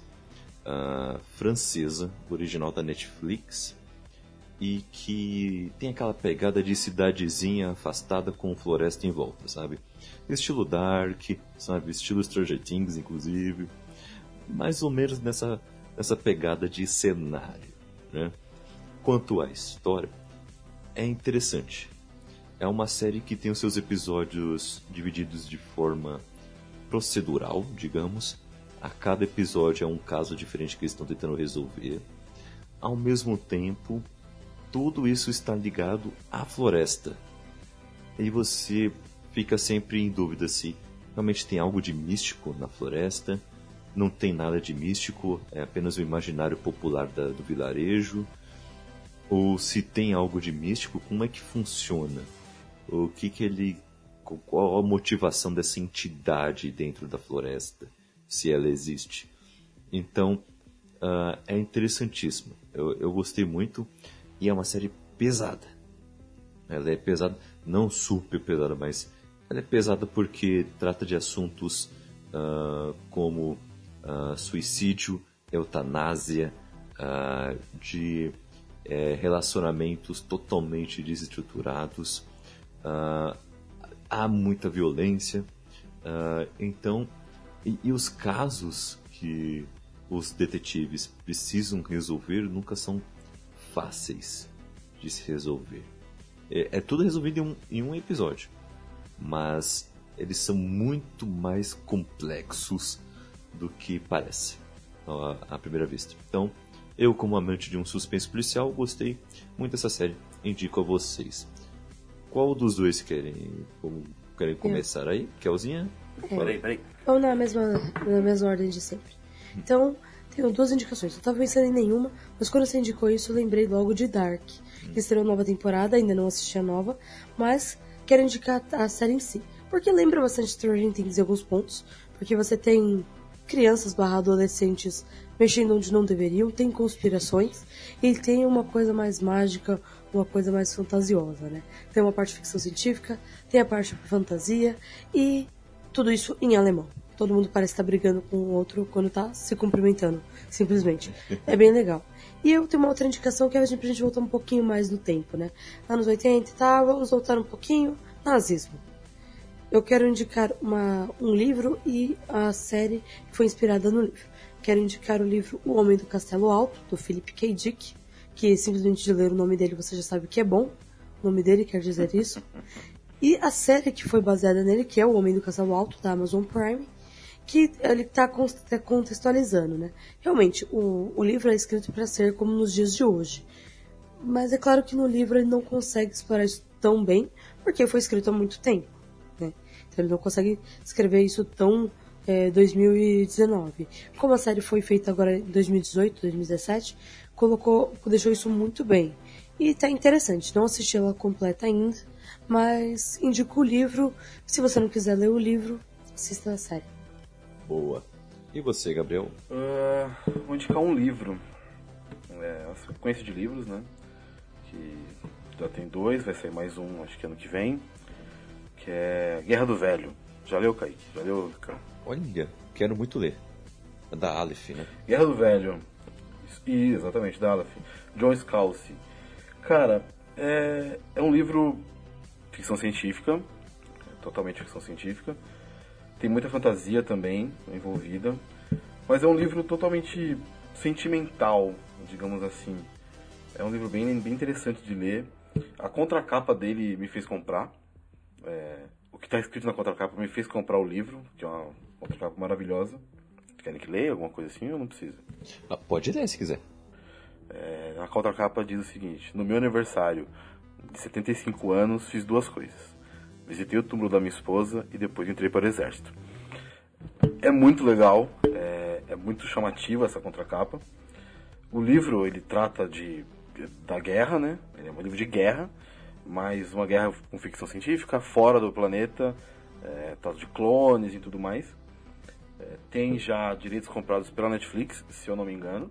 ah, francesa, original da Netflix, e que tem aquela pegada de cidadezinha afastada com floresta em volta, sabe? Estilo Dark, sabe? Estilo Stranger Things, inclusive. Mais ou menos nessa, nessa pegada de cenário, né? Quanto à história, é interessante. É uma série que tem os seus episódios divididos de forma procedural, digamos. A cada episódio é um caso diferente que eles estão tentando resolver. Ao mesmo tempo, tudo isso está ligado à floresta. E você fica sempre em dúvida se realmente tem algo de místico na floresta. Não tem nada de místico, é apenas o imaginário popular da- do vilarejo. Ou se tem algo de místico, como é que funciona? O que que ele. Qual a motivação dessa entidade dentro da floresta? Se ela existe. Então, ah, é interessantíssimo. Eu, eu gostei muito e é uma série pesada. Ela é pesada, não super pesada, mas ela é pesada porque trata de assuntos ah, como ah, suicídio, eutanásia, de eh, relacionamentos totalmente desestruturados. Ah, há muita violência. ah, então, e, e os casos que os detetives precisam resolver nunca são fáceis de se resolver. É, é tudo resolvido em um, em um episódio, mas eles são muito mais complexos do que parece à, à primeira vista. Então, eu, como amante de um suspense policial, gostei muito dessa série. Indico a vocês. Qual dos dois querem como Querem começar aí? Kelzinha? Peraí, peraí. Vamos na mesma, na mesma ordem de sempre. Então, tenho duas indicações. Eu tava pensando em nenhuma, mas quando você indicou isso, eu lembrei logo de Dark. Que estreou nova temporada, ainda não assisti a nova, mas quero indicar a série em si. Porque lembra bastante Stranger Things em alguns pontos, porque você tem crianças barra adolescentes mexendo onde não deveriam, tem conspirações, e tem uma coisa mais mágica, uma coisa mais fantasiosa, né? Tem uma parte de ficção científica, tem a parte de fantasia, e tudo isso em alemão. Todo mundo parece estar brigando com o outro quando tá se cumprimentando, simplesmente. É bem legal. E eu tenho uma outra indicação que é a gente, pra gente voltar um pouquinho mais no tempo, né? Anos 80 e tal, vamos voltar um pouquinho. Nazismo. Eu quero indicar uma, um livro e a série que foi inspirada no livro. Quero indicar o livro O Homem do Castelo Alto, do Philip K. Dick, que simplesmente de ler o nome dele você já sabe que é bom. O nome dele quer dizer isso. E a série que foi baseada nele, que é O Homem do Castelo Alto, da Amazon Prime, que ele está contextualizando, né? Realmente, o, o livro é escrito para ser como nos dias de hoje. Mas é claro que no livro ele não consegue explorar isso tão bem, porque foi escrito há muito tempo, né? Então ele não consegue escrever isso tão é, 2019. Como a série foi feita agora em 2018, 2017, colocou, deixou isso muito bem. E tá interessante. Não assisti ela completa ainda, mas indico o livro. Se você não quiser ler o livro, assista a série. Boa. E você, Gabriel? Ah, vou indicar um livro. É uma sequência de livros, né? Que já tem dois, vai sair mais um, acho que ano que vem. Que é Guerra do Velho. Já leu, Kaique? Já leu, Ricardo? Olha, quero muito ler. É da Aleph, né? Guerra do Velho. E, exatamente, da Aleph. John Scalzi. Cara, é, é um livro ficção científica, totalmente ficção científica. Tem muita fantasia também envolvida, mas é um livro totalmente sentimental, digamos assim. É um livro bem, bem interessante de ler. A contracapa dele me fez comprar. É, o que está escrito na contracapa me fez comprar o livro, que é uma contracapa maravilhosa. Querem que leia alguma coisa assim ou não precisa? Ah, pode ler se quiser. É, a contracapa diz o seguinte: No meu aniversário de 75 anos, fiz duas coisas. Visitei o túmulo da minha esposa e depois entrei para o exército. É muito legal, é, é muito chamativa essa contracapa. O livro ele trata de da guerra, né? Ele é um livro de guerra, mas uma guerra com ficção científica, fora do planeta, é, tal de clones e tudo mais. É, tem já direitos comprados pela Netflix, se eu não me engano,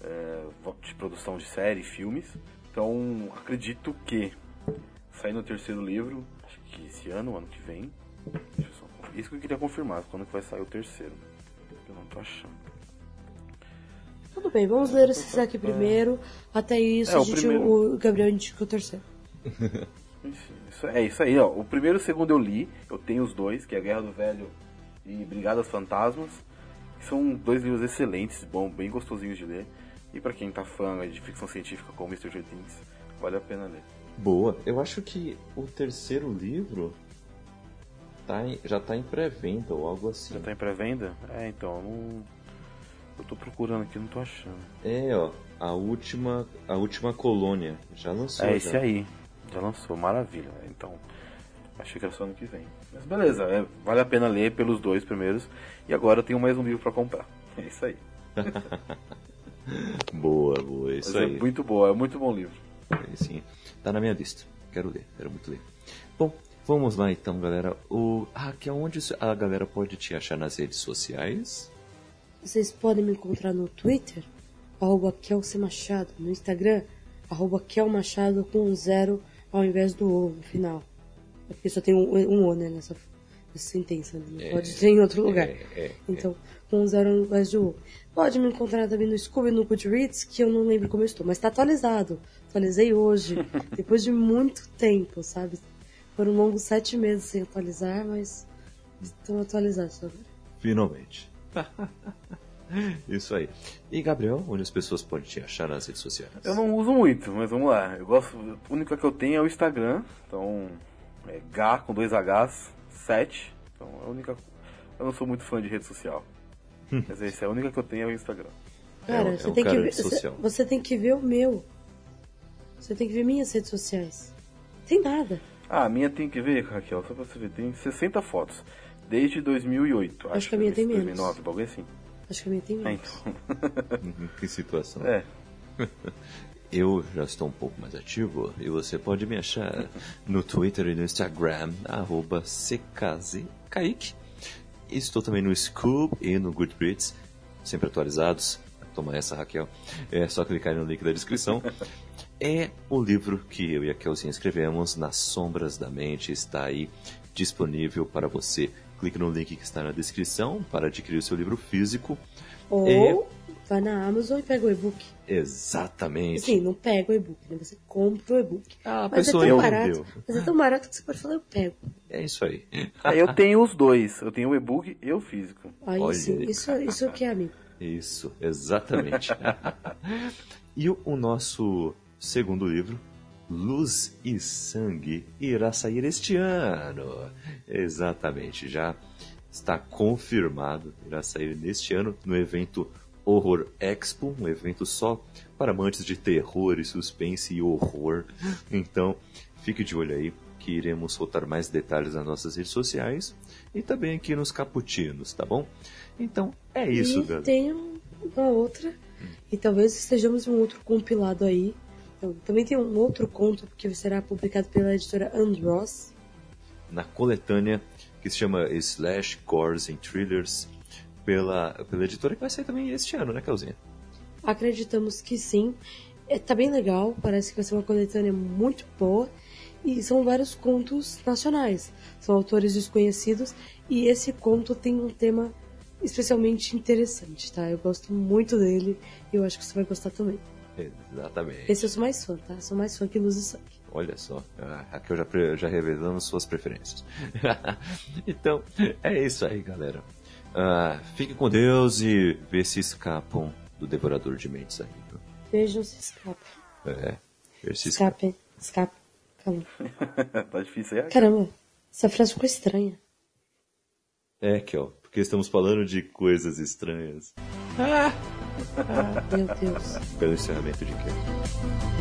é, de produção de série, filmes. Então acredito que saindo o terceiro livro, acho que esse ano, ano que vem. Deixa eu só. Isso que eu queria confirmar, quando que vai sair o terceiro. Eu não tô achando. Tudo bem, vamos ler esse aqui primeiro. Até isso, É, a o gente, primeiro- o Gabriel indica o terceiro. Enfim, isso, é isso aí, ó. O primeiro e o segundo eu li, eu tenho os dois, que é Guerra do Velho e Brigadas Fantasmas. que São dois livros excelentes, bom, bem gostosinhos de ler. E pra quem tá fã de ficção científica como Mr. Things, vale a pena ler. Boa. Eu acho que o terceiro livro tá em- já tá em pré-venda ou algo assim. Já tá em pré-venda? É, então, eu não. Eu tô procurando aqui, não tô achando. É, ó, a última, a última colônia. Já lançou. É já. esse aí. Já lançou, maravilha. Então, achei que era só ano que vem. Mas beleza, é, vale a pena ler pelos dois primeiros. E agora eu tenho mais um livro pra comprar. É isso aí. Boa, boa, isso Mas aí. é muito boa, é muito bom livro. Aí Sim, tá na minha lista. Quero ler, quero muito ler. Bom, vamos lá então, galera. O... Ah, que aonde a galera pode te achar nas redes sociais? Vocês podem me encontrar no Twitter, arroba Kelsey Machado, no Instagram, arroba Kel Machado com um zero ao invés do O no final. É porque só tem um, um O né, nessa, nessa sentença, né? não pode ter em outro lugar. é, é. então, com um zero ao invés do O. Pode me encontrar também no Scooby no Goodreads, que eu não lembro como eu estou, mas tá atualizado. Atualizei hoje, depois de muito tempo, sabe? Foram longos sete meses sem atualizar, mas estão atualizados agora. Finalmente. Isso aí. E Gabriel, onde as pessoas podem te achar nas redes sociais? Eu não uso muito, mas vamos lá. Eu gosto. A única que eu tenho é o Instagram. Então. É H com dois Hs, 7. Então é a única. Eu não sou muito fã de rede social. mas essa é a única que eu tenho é o Instagram. Cara, É é você, um tem que cara ver, de você, você tem que ver o meu. Você tem que ver minhas redes sociais. Tem nada. Ah, a minha tem que ver, Raquel, só pra você ver, tem 60 fotos. Desde 2008. Acho que a minha tem menos. 2009, bagulho assim. Acho que a minha tem Ah, menos. então. Uhum, Que situação. É. Eu já estou um pouco mais ativo e você pode me achar no Twitter e no Instagram, arroba ckzkaique. Estou também no Scoob e no Goodreads, sempre atualizados. Toma essa, Raquel. É só clicar no link da descrição. É o livro que eu e a Kelzinha escrevemos, Nas Sombras da Mente, está aí disponível para você. Clique no link que está na descrição para adquirir o seu livro físico. Ou É. vai na Amazon e pega o e-book. Exatamente. Sim, não pega o e-book, né? Você compra o e-book. Ah, a mas é pessoa tão entendeu. barato. Mas é tão barato que você pode falar, eu pego. É isso aí. Ah, eu tenho os dois. Eu tenho o e-book e o físico. Sim, aí. isso, isso que é amigo. Isso, exatamente. e o, o nosso segundo livro, Luz e Sangue, irá sair este ano. Exatamente, já está confirmado. Irá sair neste ano no evento Horror Expo, um evento só para amantes de terror e suspense e horror. Então, fique de olho aí que iremos soltar mais detalhes nas nossas redes sociais e também aqui nos caputinos, tá bom? Então, é isso, e galera. tem uma outra, e talvez estejamos em um outro compilado aí. Então, também tem um outro conto que será publicado pela editora Andross. na coletânea que se chama Slash Cores and Thrillers pela, pela editora que vai sair também este ano, né, Calzinha? Acreditamos que sim. É, tá bem legal, parece que vai ser uma coletânea muito boa. E são vários contos nacionais. São autores desconhecidos. E esse conto tem um tema especialmente interessante, tá? Eu gosto muito dele e eu acho que você vai gostar também. Exatamente. Esse eu sou mais fã, tá? Sou mais fã que Luz e Sangue. Olha só, a Raquel já, pre- já revelando suas preferências. então, é isso aí, galera. Ah, fique com Deus e vê se escapam do Devorador de Mentes aí. viu? Beijam, se escapem. É, vê se escapam. Escapem, escapem. Calma. tá difícil aí? Caramba, essa frase ficou estranha. É, Kel, porque estamos falando de coisas estranhas. Meu Deus. Pelo encerramento de Kel.